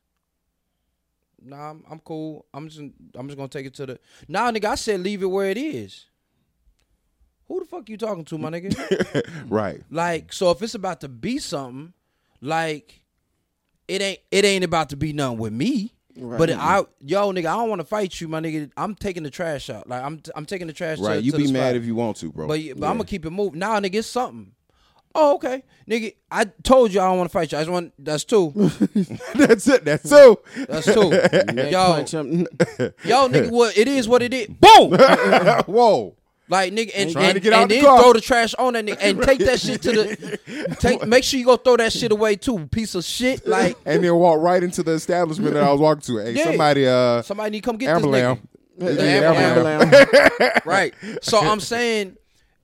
Nah, I'm, I'm cool. I'm just, I'm just gonna take it to the. Nah, nigga, I said leave it where it is. Who the fuck you talking to, my nigga? right. Like, so if it's about to be something, like it ain't it ain't about to be nothing with me. Right. But I mm-hmm. yo nigga, I don't want to fight you, my nigga. I'm taking the trash out. Like I'm I'm taking the trash. Right. To, You to be the mad spot. if you want to, bro. But, but I'm gonna keep it moving. Nah, nigga, it's something. Oh, okay, nigga. I told you I don't want to fight you. I just want that's two. That's it. That's so. That's two. Neck yo, punch him. yo, nigga. What it is, what it is. Boom. Whoa. Like nigga, and, to and, and the then car. throw the trash on that nigga and take that shit to the take. Make sure you go throw that shit away too, piece of shit. Like And then walk right into the establishment that I was walking to. Hey, Yeah. somebody, uh, somebody need to come get Amber this nigga. Yeah, Amber Amber Lamb. Lamb. right. So I'm saying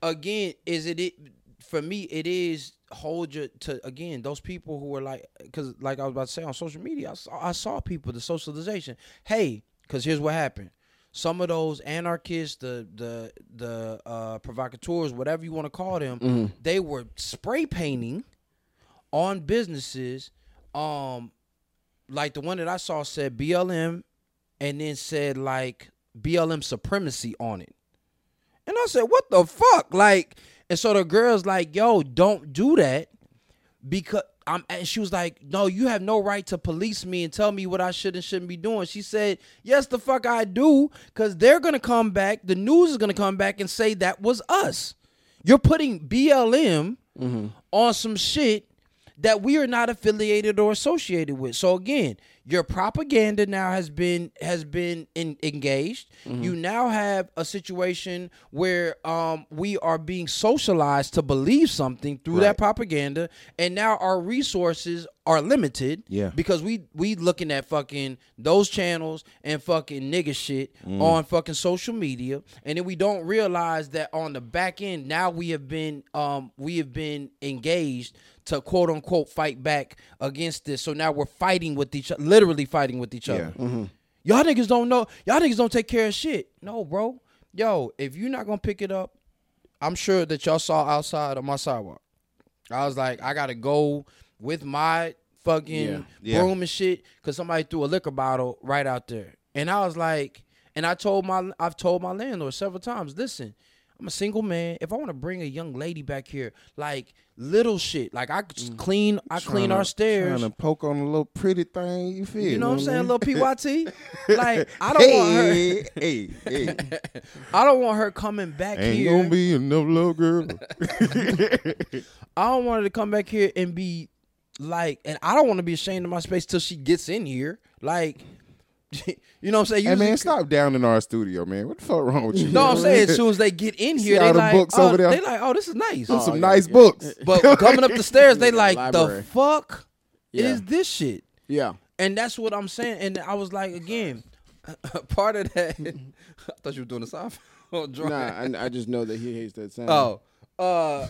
again, is it, it for me? It is hold your to again those people who are like because like I was about to say on social media, I saw, I saw people the socialization. Hey, because here's what happened. Some of those anarchists, the the the uh, provocateurs, whatever you want to call them, they were spray painting on businesses. Um, like the one that I saw said BLM, and then said like BLM supremacy on it. And I said, "What the fuck?" Like, and so the girl's like, "Yo, don't do that," because I'm. And she was like, "No, you have no right to police me and tell me what I should and shouldn't be doing." She said, "Yes, the fuck I do, because they're gonna come back. The news is gonna come back and say that was us. You're putting BLM mm-hmm. on some shit." that we are not affiliated or associated with. So again, your propaganda now has been has been in, engaged. You now have a situation where um, we are being socialized to believe something through that propaganda, and now our resources are limited. Yeah. because we we looking at fucking those channels and fucking nigga shit on fucking social media, and then we don't realize that on the back end now we have been um we have been engaged to quote unquote fight back against this. So now we're fighting with each other, literally fighting with each other. Y'all niggas don't know. Y'all niggas don't take care of shit. No, bro. Yo, if you're not gonna pick it up, I'm sure that y'all saw outside of my sidewalk. I was like, I gotta go with my fucking Yeah. Yeah. broom and shit because somebody threw a liquor bottle right out there. And I was like, and I told my, I've told my landlord several times, listen, I'm a single man. If I want to bring a young lady back here, like little shit, like I just mm. clean, I clean our stairs. Trying to poke on a little pretty thing. You feel? You know what I'm saying, little PYT? like I don't want her. Hey, hey, hey. I don't want her coming back Ain't here. gonna be enough little girl. I don't want her to come back here and be like, and I don't want to be ashamed of my space till she gets in here. Like, you know what I'm saying? hey man, stop down in our studio, man. What the fuck wrong with you? No, I'm saying as soon as they get in here, they the like, books oh, over there? they like, oh, this is nice. Some yeah, nice yeah. books. But coming up the stairs, they like, library. the fuck Yeah. is this shit? Yeah. And that's what I'm saying. And I was like, again, part of that. I thought you were doing a sound. Oh, Nah, I, I just know that he hates that sound. Oh, uh,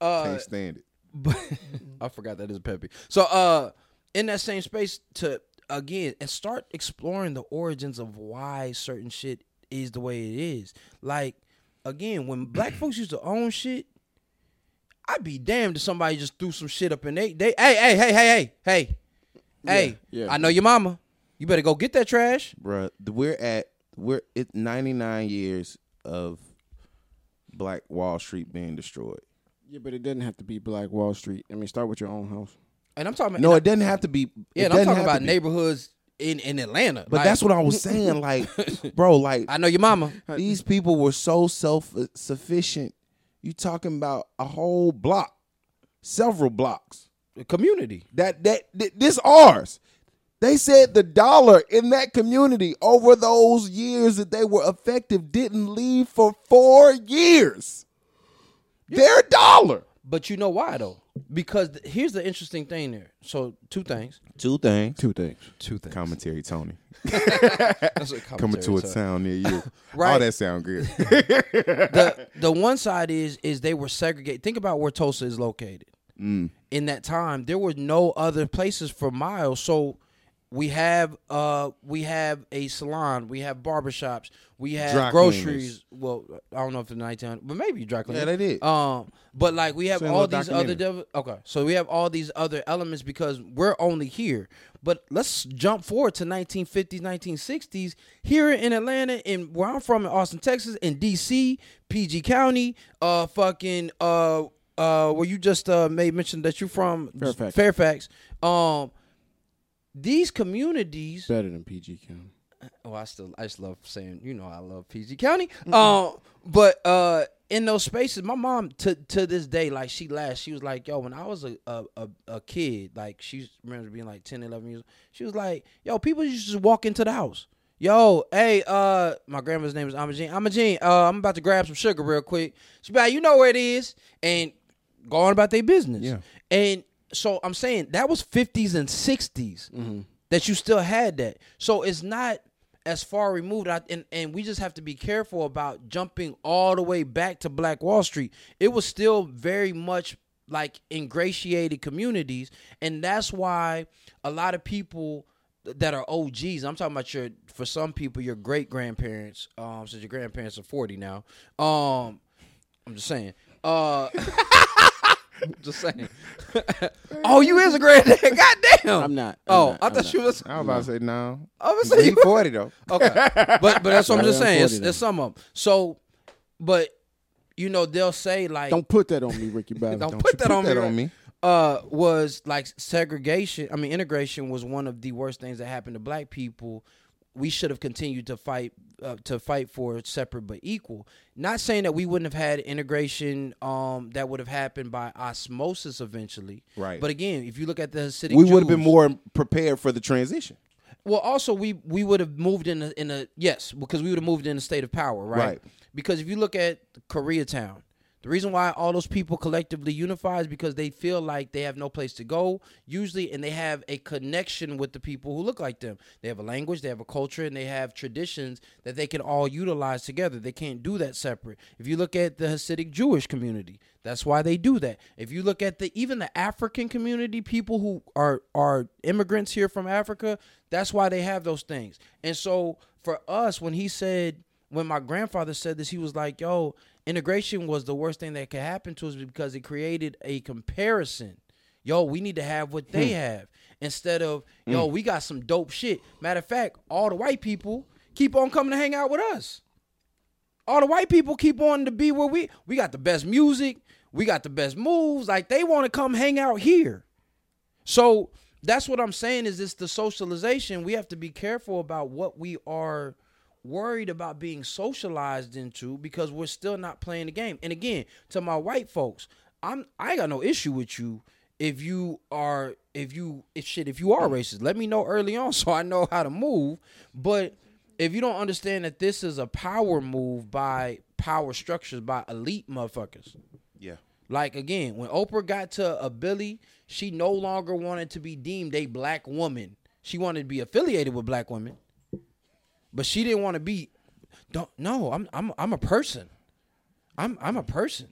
uh, Can't stand it. But I forgot that is Peppy. So uh in that same space to again and start exploring the origins of why certain shit is the way it is. Like again, when black folks used to own shit, I'd be damned if somebody just threw some shit up in they they hey hey hey hey hey hey yeah, hey yeah. I know your mama. You better go get that trash. Bruh, we're at we're it's ninety nine years of Black Wall Street being destroyed. Yeah, but it doesn't have to be Black Wall Street. I mean, start with your own house. And I'm talking about No, it doesn't have to be. yeah, and I'm talking about neighborhoods in in Atlanta. But Like, that's what I was saying. Like, bro, like I know your mama. these people were so self sufficient. You talking about a whole block, several blocks. A community. That that th- this ours. They said the dollar in that community over those years that they were effective didn't leave for four years. Their dollar. But you know why though? Because th- here's the interesting thing there. So two things. Two things. Two things. Two things. Commentary, Tony. That's what Coming to a commentary town near you. Right. Oh, that sound good. the the one side is is they were segregated. Think about where Tulsa is located. Mm. In that time, there were no other places for miles. So we have uh we have a salon, we have barbershops, we have Dry groceries. cleaners. Well, I don't know if the nighttime, but maybe dry. Yeah, they did. Um, but like we have Same all little these other dev- okay, so we have all these other elements because we're only here. But let's jump forward to 1950s, 1960s here in Atlanta, and where I'm from in Austin, Texas, in DC, PG County, uh, fucking uh, uh, where you just uh made mention that you're from Fairfax. Fairfax. Um, these communities Better than PG County. Oh, I still I just love saying, you know, I love PG County. Um, but uh, in those spaces, my mom to to this day, like she last, She was like, "Yo, when I was a a, a, a kid, like she remembers being like 10, 11 years. She was like, "Yo, people used to just walk into the house." Yo, hey, uh, my grandma's name is Amajin. Amajin, uh, I'm about to grab some sugar real quick. She be like, you know where it is, and go on about their business. Yeah. And so I'm saying that was 50s and 60s that you still had that. So it's not as far removed. I, and, and we just have to be careful about jumping all the way back to Black Wall Street. It was still very much like ingratiated communities. And that's why a lot of people that are OGs, I'm talking about your, for some people, your great grandparents, um, since your grandparents are 40 now. Um, I'm just saying. Uh, just saying. oh, you is a granddad. Goddamn. I'm not. I'm oh, not, I I'm thought not. you was. I was about to say no. I was He saying. 40 though. Okay, but but that's what I'm just I'm saying. It's, 40 then. it's some of 'em. So, but you know they'll say like Don't put that on me, Ricky Bobby. don't Don't put you that on me. that right? on me. Uh, was like segregation. I mean, integration was one of the worst things that happened to black people. We should have continued to fight uh, to fight for separate but equal. Not saying that we wouldn't have had integration um, that would have happened by osmosis eventually. Right. But again, if you look at the Hasidic We would have been more prepared for the transition. Well, also we we would have moved in a, in a yes because we would have moved in a state of power, right? Right. Because if you look at Koreatown, the reason why all those people collectively unify is because they feel like they have no place to go usually, and they have a connection with the people who look like them. They have a language, they have a culture, and they have traditions that they can all utilize together. They can't do that separate. If you look at the Hasidic Jewish community, that's why they do that. If you look at the even the African community, people who are are immigrants here from Africa, that's why they have those things. And so for us, when he said, when my grandfather said this, he was like, "Yo, integration was the worst thing that could happen to us because it created a comparison. Yo, we need to have what they hmm. have instead of yo, hmm. we got some dope shit. Matter of fact, all the white people keep on coming to hang out with us." all the white people keep on to be where we we got the best music, we got the best moves. Like they want to come hang out here. So that's what I'm saying is it's the socialization. We have to be careful about what we are worried about being socialized into because we're still not playing the game. And again, to my white folks, I'm I got no issue with you if you are if you if shit if you are racist. Let me know early on so I know how to move. But if you don't understand that this is a power move by power structures by elite motherfuckers. Yeah. Like again, when Oprah got to a Billy, she no longer wanted to be deemed a black woman. She wanted to be affiliated with black women, but she didn't want to be. Don't no. I'm I'm I'm a person. I'm I'm a person.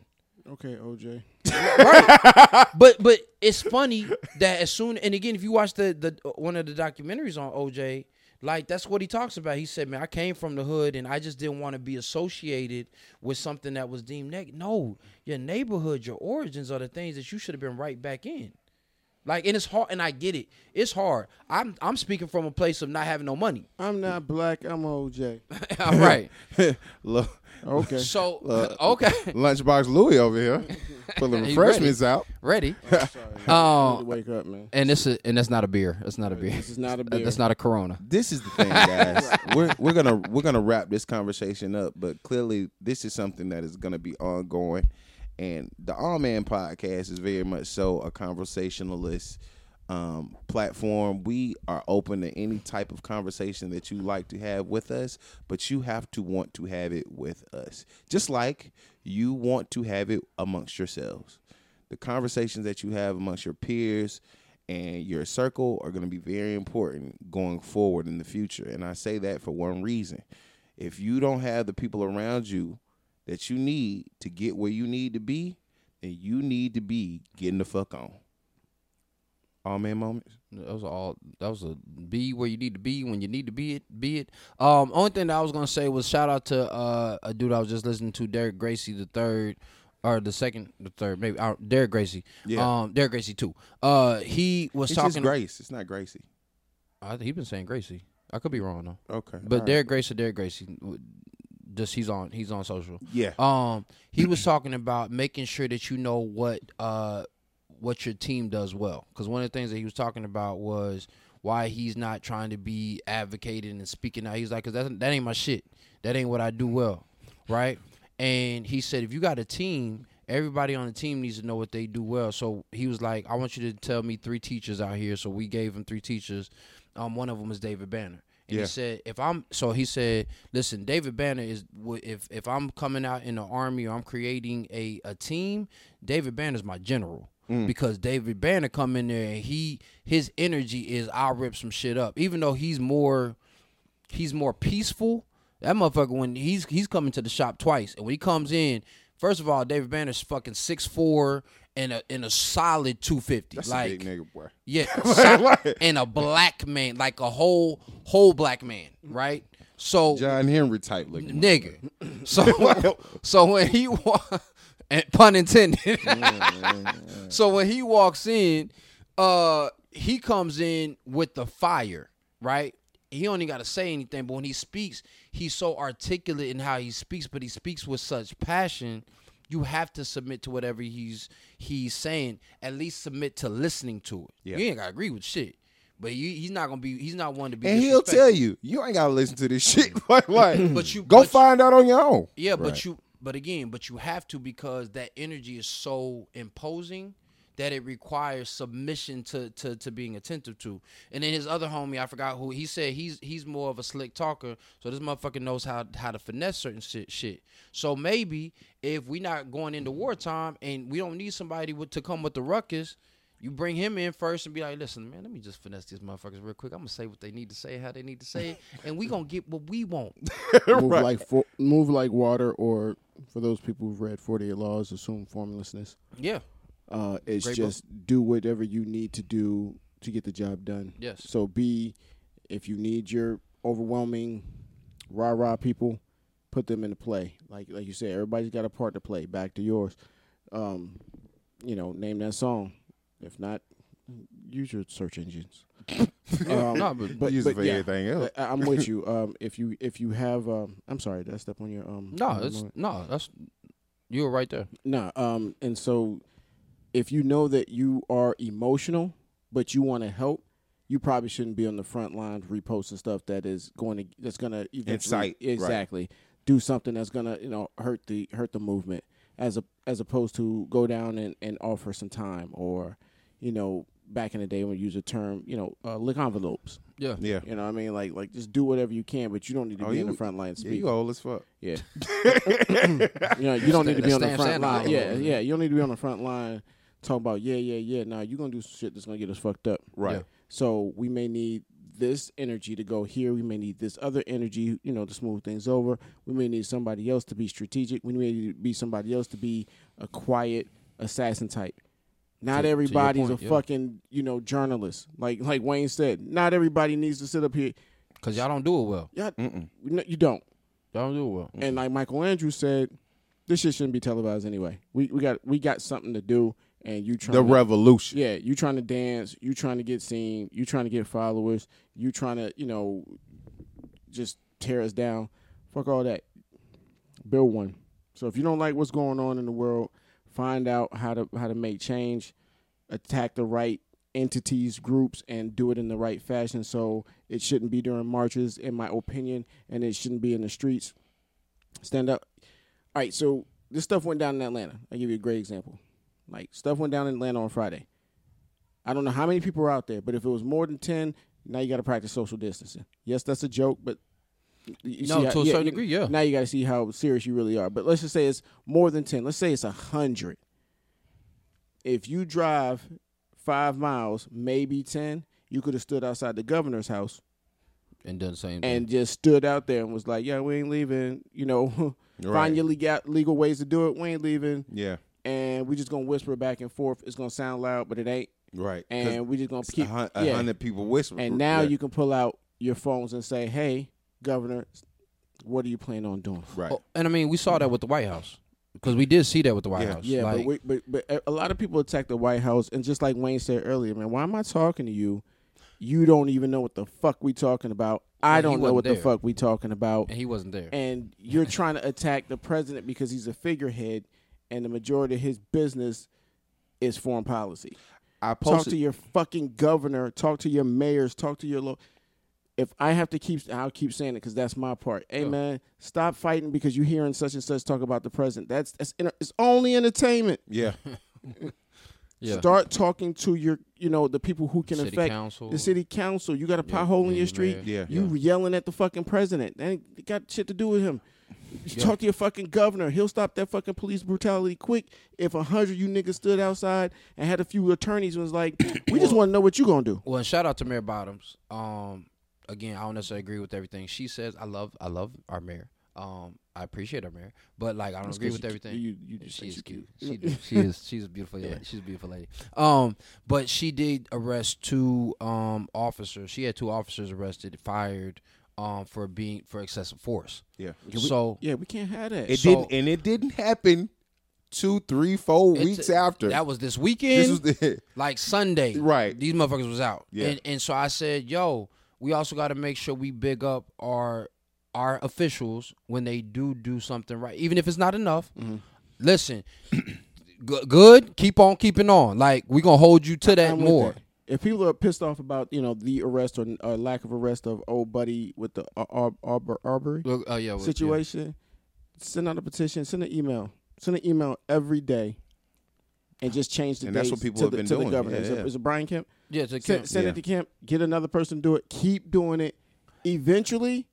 Okay, OJ. right. But but it's funny that as soon and again, if you watch the the one of the documentaries on OJ, like that's what he talks about. He said, "Man, I came from the hood and I just didn't want to be associated with something that was deemed negative." No, your neighborhood, your origins are the things that you should have been right back in. Like, and it's hard, and I get it. It's hard. I'm I'm speaking from a place of not having no money. I'm not black. I'm OJ. All right. Look, Okay. So Uh, okay, Lunchbox Louie over here pulling He refreshments out. ready. Sorry. I Um, need to wake up, man. and this is and that's not a beer. That's not a beer. This is not a beer. That's not a Corona. this is the thing, guys. we're we're gonna we're gonna wrap this conversation up, but clearly this is something that is gonna be ongoing. And the Awe Man podcast is very much so a conversationalist um, platform. We are open to any type of conversation that you like to have with us, but you have to want to have it with us, just like you want to have it amongst yourselves. The conversations that you have amongst your peers and your circle are going to be very important going forward in the future. And I say that for one reason. If you don't have the people around you that you need to get where you need to be, then you need to be getting the fuck on. Awe Man moments. That was all. That was a be where you need to be when you need to be it. Be it. Um, only thing that I was gonna say was shout out to uh, a dude I was just listening to, Derek Gracie the third, or the second, the third, maybe uh, Derek Gracie. Yeah. Um, Derek Gracie too. Uh, he was It's talking. Grace. It's not Gracie. I, he been saying Gracie. I could be wrong though. Okay. But all right. Derek Gracie, Derek Gracie, just he's on he's on social. Yeah. Um, he was talking about making sure that you know what uh what your team does well. Because one of the things that he was talking about was why he's not trying to be advocating and speaking out. He's like, because that that ain't my shit. That ain't what I do well, right? And he said, if you got a team, everybody on the team needs to know what they do well. So he was like, I want you to tell me three teachers out here. So we gave him three teachers. Um, one of them is David Banner. And Yeah. he said, if I'm so he said, listen, David Banner is if if I'm coming out in the army or I'm creating a a team, David Banner's my general. Mm. Because David Banner come in there and he his energy is I'll rip some shit up. Even though he's more he's more peaceful. That motherfucker when he's he's coming to the shop twice. And when he comes in, first of all, David Banner's fucking six four and a in a solid two fifty. That's Like a big nigga, boy. yeah, so- and a black man, like a whole whole black man, right? So John Henry type looking. nigga. So so when he wa- and pun intended. so when he walks in, uh he comes in with the fire, right? He only got to say anything, but when he speaks, he's so articulate in how he speaks, but he speaks with such passion. You have to submit to whatever he's he's saying. At least submit to listening to it. Yeah. You ain't gotta agree with shit, but you, he's not gonna be. He's not one to be. And he'll tell you, you ain't gotta listen to this shit. like, what? But you go but- find out on your own. Yeah, but Right. you but again, but you have to because that energy is so imposing that it requires submission to to to being attentive to. And then his other homie, I forgot who he said he's he's more of a slick talker, so this motherfucker knows how how to finesse certain shit. shit. So maybe if we not going into wartime and we don't need somebody with, to come with the ruckus. You bring him in first and be like, listen, man, let me just finesse these motherfuckers real quick. I'm gonna say what they need to say, how they need to say it, and we gonna get what we want. move like fo- move like water, or for those people who've read Forty Eight Laws, assume formlessness. Yeah. Uh, it's Great book. just do whatever you need to do to get the job done. Yes. So be, if you need your overwhelming rah rah people, put them into play. Like like you said, everybody's got a part to play. Back to yours. Um, you know, name that song. If not, use your search engines. um, No, but- but, Use it for yeah, everything else. I, I'm with you. Um, if you if you have, um, I'm sorry, did I step on your um? No, it's moment? no, that's you were right there. No, um, and so if you know that you are emotional, but you want to help, you probably shouldn't be on the front line reposting stuff that is going to that's going to eventually Incite, right. exactly do something that's going to you know hurt the hurt the movement as a as opposed to go down and, and offer some time or you know back in the day when we use the term you know uh, lick envelopes Yeah. Yeah. you know what I mean like like just do whatever you can but you don't need to Oh, be in the front line Yeah, you old as fuck. yeah. you know, you don't need to be on the front line. Yeah, yeah. You don't need to be on the front line talking about yeah, yeah, yeah. Now you're gonna do some shit that's gonna get us fucked up. Right. Yeah. So we may need this energy to go here. We may need this other energy, you know, to smooth things over. We may need somebody else to be strategic. We may need to be somebody else to be a quiet assassin type. Not To- to everybody's point, a yeah. fucking, you know, journalist. Like like Wayne said, not everybody needs to sit up here. Cause y'all don't do it well. Yeah, Mm-mm. no, you don't. Y'all don't do it well. And like Michael Andrews said, this shit shouldn't be televised anyway. We we got we got something to do, and you trying The to, revolution. yeah, you trying to dance, you trying to get seen, you trying to get followers, you trying to you know just tear us down. Fuck all that. Build one. So if you don't like what's going on in the world, find out how to how to make change, attack the right entities, groups, and do it in the right fashion. So it shouldn't be during marches, in my opinion, and it shouldn't be in the streets. Stand up. All right, so this stuff went down in Atlanta. I'll give you a great example. Like stuff went down in Atlanta on Friday. I don't know how many people were out there, but if it was more than ten, now you got to practice social distancing. Yes, that's a joke, but you No, see how- to a certain degree, yeah. Now you got to see how serious you really are. But let's just say it's more than ten. Let's say it's a hundred. If you drive five miles, maybe ten, you could have stood outside the governor's house and done the same thing. and just stood out there and was like, "Yeah, we ain't leaving." You know, Right. find your legal legal ways to do it. We ain't leaving, Yeah. And we just gonna whisper back and forth. It's gonna sound loud, but it ain't. Right. And we just gonna keep a, hun- a yeah. hundred people whisper. And now yeah. you can pull out your phones and say, "Hey, Governor, what are you planning on doing?" right. Oh, and I mean, we saw that with the White House because we did see that with the White Yeah. House. Yeah, like, but, we, but but a lot of people attack the White House, and just like Wayne said earlier, man, why am I talking to you? You don't even know what the fuck we talking about. I don't know wasn't what the fuck we talking about. and he wasn't there. And you're trying to attack the president because he's a figurehead, and the majority of his business is foreign policy. I Talk to your fucking governor. Talk to your mayors. Talk to your lo- If I have to keep, I'll keep saying it because that's my part. Hey Yeah. man, stop fighting because you're hearing such and such talk about the president. That's that's inter- it's only entertainment. yeah. yeah. Start talking to your, you know, the people who can City affect council. the city council. You got a Yeah, pothole in your street. Yeah. You yelling at the fucking president. That ain't got shit to do with him. You Yeah. Talk to your fucking governor. He'll stop that fucking police brutality quick. If a hundred you niggas stood outside and had a few attorneys and was like, we just want to know what you gonna do. Well, and shout out to Mayor Bottoms. Um, again, I don't necessarily agree with everything she says. I love, I love our mayor. Um, I appreciate our mayor, but like I don't agree with everything. You, you just she's she cute. cute. She, she is. She's a beautiful. lady. She's a beautiful lady. Um, but she did arrest two um officers. She had two officers arrested, fired, um, for being for excessive force. Yeah. so yeah, we can't have that. It So- didn't, and it didn't happen two, three, four it's- weeks after. that was this weekend. this was the like Sunday. Right. These motherfuckers was out. Yeah. And and so I said, yo, we also got to make sure we big up our our officials when they do do something right, even if it's not enough. Mm-hmm. Listen, good. Keep on keeping on. Like we gonna hold you to that I'm more. that. If people are pissed off about you know the arrest or, or lack of arrest of old buddy with the Ar- Ar- Arbor- Arbery Look, uh, yeah, well, situation, send out a petition, send an email, send an email every day, and just change the And that's dates what people to have the, been to doing. the governor. Yeah, is, it- yeah. is it Brian Kemp? Yeah, yeah to Send, Kemp. send Yeah. it to Kemp. Get another person to do it. Keep doing it. Eventually,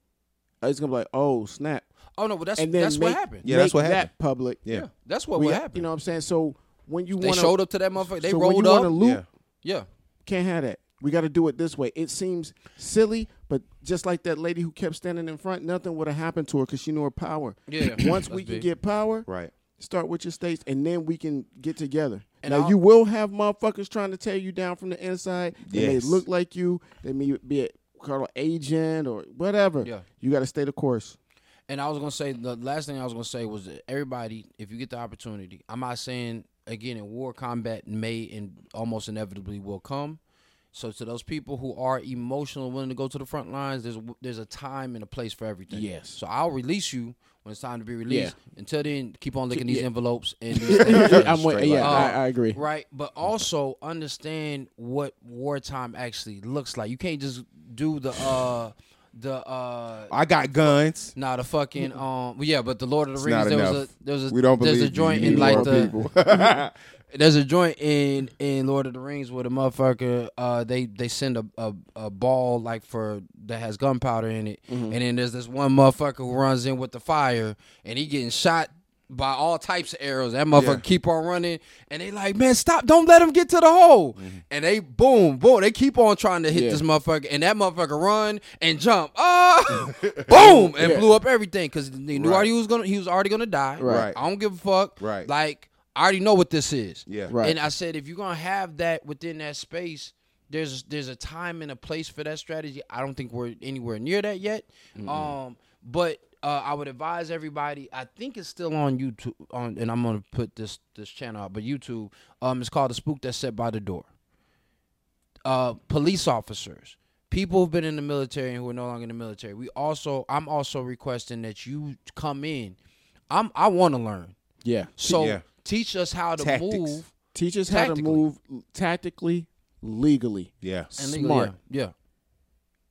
uh, it's gonna be like, oh snap, Oh no, but that's and then that's make, what happened. Yeah, that's make what that happened. public. yeah. That's what We would got- happen. You know what I'm saying? So when you they want showed up to that motherfucker. They so when rolled you up. wanna loop, Yeah. Yeah. Can't have that. We got to do it this way. It seems silly, but just like that lady who kept standing in front, nothing would have happened to her because she knew her power. Yeah. Once we can big. get power, Right. start with your states, and then we can get together. And now I'll- you will have motherfuckers trying to tear you down from the inside. They Yes. may look like you. They may be a called agent or whatever. Yeah. You got to stay the course. And I was gonna say the last thing I was gonna say was that everybody, if you get the opportunity, I'm not saying again in war combat may and almost inevitably will come. So to those people who are emotional, willing to go to the front lines, there's there's a time and a place for everything. Yes. So I'll release you when it's time to be released. Yeah. Until then, keep on licking these Yeah. envelopes and these. I'm with, yeah, line. I, I agree. Right, but also understand what wartime actually looks like. You can't just do the uh the uh I got guns. Nah, the fucking um, yeah, but the Lord of the Rings. There was a there was a We don't there's believe a joint in like the there's a joint in in Lord of the Rings where the motherfucker uh they they send a a, a ball like for that has gunpowder in it, Mm-hmm. and then there's this one motherfucker who runs in with the fire, and he getting shot. By all types of arrows, that motherfucker Yeah. keep on running, and they like, man, stop! Don't let him get to the hole. And they boom, boom, they keep on trying to hit Yeah. this motherfucker, and that motherfucker run and jump, ah, boom, and Yeah. blew up everything because they knew Right. already he was gonna, he was already gonna die. Right. I don't give a fuck. Right. Like I already know what this is. Yeah. Right. And I said, if you're gonna have that within that space, there's there's a time and a place for that strategy. I don't think we're anywhere near that yet. Um, but uh, I would advise everybody. I think it's still on YouTube. On and I'm gonna put this this channel out, but YouTube. Um, it's called the Spook That Set by the Door. Uh, police officers, people who've been in the military and who are no longer in the military. We also, I'm also requesting that you come in. I'm I want to learn. Yeah. So Yeah. teach us how to Tactics. move Teach us how to move tactically, legally. Yeah. and legally. Smart. Yeah. yeah.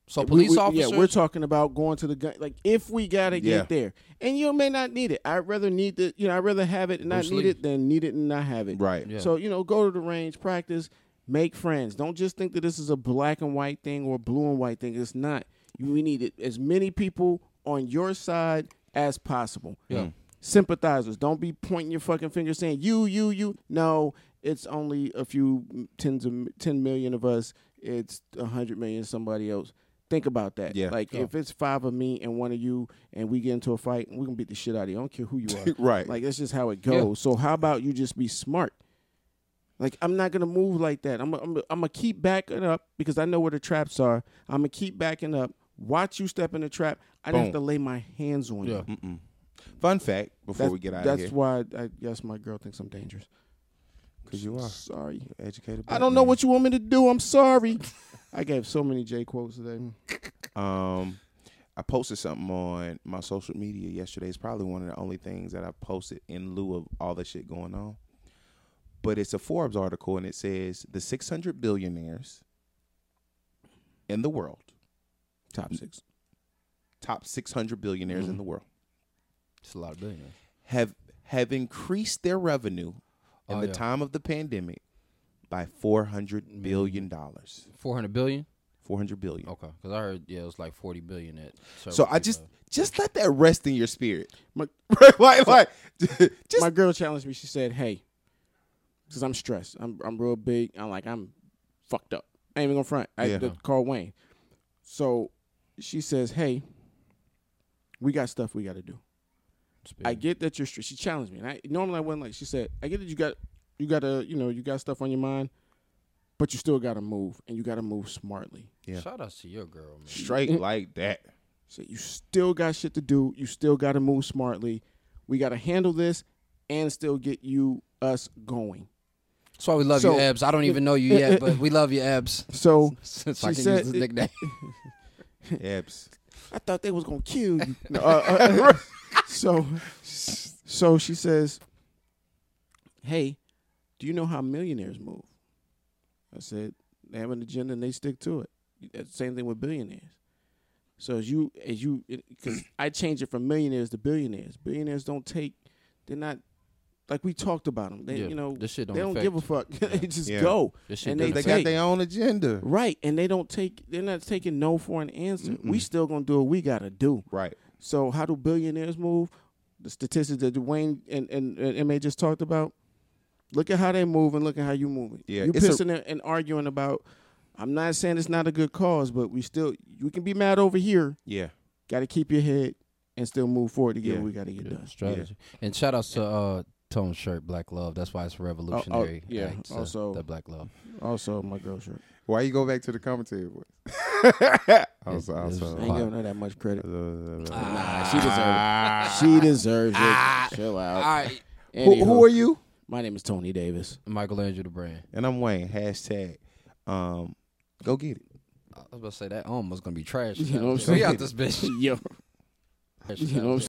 So We- police we- officers. Yeah, we're talking about going to the gun. Like if we gotta get there, and you may not need it. I'd rather need the. You know, I'd rather have it and not need it than need it and not have it. Right. Yeah. So you know, go to the range, practice, Make friends. Don't just think that this is a black and white thing or blue and white thing. It's not. You we need it, as many people on your side as possible. Yeah. Sympathizers. Don't be pointing your fucking finger saying you, you, you. No, it's only a few tens of ten million of us. It's a hundred million somebody else. Think about that. Yeah. Like Yeah. if it's five of me and one of you, and we get into a fight, we can beat the shit out of you. I don't care who you are. right. Like that's just how it goes. So how about you just be smart? Like I'm not gonna move like that. I'm I'm I'm gonna keep backing up because I know where the traps are. I'm gonna keep backing up. Watch you step in the trap. I don't have to lay my hands on Yeah. you. Mm-mm. Fun fact before That's, we get out that's of here, That's why I guess my girl thinks I'm dangerous. Because you are Sorry. educated. I don't know what you want me to do. I'm sorry. I gave so many J quotes today. Um, I posted something on my social media yesterday. It's probably one of the only things that I posted in lieu of all the shit going on. But it's a Forbes article, and it says the 600 billionaires in the world, Top six. top 600 billionaires in the world, It's a lot of billionaires. have have increased their revenue in Oh, the yeah. time of the pandemic by 400 billion dollars. Four hundred billion. Mm-hmm. 400 billion. Okay, because I heard yeah, it was like forty billion at. So I just people. just let that rest in your spirit. My, like like just my girl challenged me. She said, "Hey, because I'm stressed. I'm I'm real big. I'm like I'm fucked up. I ain't even gonna front. I Yeah. the, call Wayne. So she says, "Hey, we got stuff we got to do. Speak. I get that you're stressed." She challenged me, and I normally I wouldn't like. She said, "I get that you got you got to you know you got stuff on your mind, but you still got to move, and you got to move smartly. Yeah. Shout out to your girl, man. straight like that. So you still got shit to do. You still got to move smartly. We got to handle this and still get you us going." That's why we love So- you, Ebs. I don't even know you yet, but we love you, Ebs. So Since I She can said- use this nickname. Ebbs. I thought they was gonna kill you. No, uh, uh, so, so she says, "Hey, do you know how millionaires move?" I said, "They have an agenda and they stick to it. That's same thing with billionaires. So as you as you because I change it from millionaires to billionaires. Billionaires don't take. They're not like we talked about them. They Yeah, you know this shit don't they don't give a you. fuck. they just Yeah. go. This shit And they They got their own agenda. Right, and they don't take. They're not taking no for an answer. We Mm-mm. still gonna do what we gotta do. Right. So how do billionaires move? The statistics that Dwayne and, and, and Ma just talked about. Look at how they move and look at how you moving. Yeah, you it's a- pissing and- and arguing about. I'm not saying it's not a good cause, but we still you can be mad over here. Yeah. Got to keep your head and still move forward to get Yeah. what we got to get Yeah, done. strategy. And shout outs to uh, Tone Shirt, Black Love. That's why it's revolutionary. Oh, yeah, act, so also- that Black Love. Also, my girl shirt. Why you go back to the commentary voice? also, It's- also. I ain't giving her that much credit. Ah. she deserves it. She deserves it. Chill out. right, Who, who are you? My name is Tony Davis. Michael Andrew the brand. And I'm Wayne. Hashtag. Um, go get it. I was about to say that was gonna be trash. You know what I'm saying? we saying? out this bitch. Yo, you know what I'm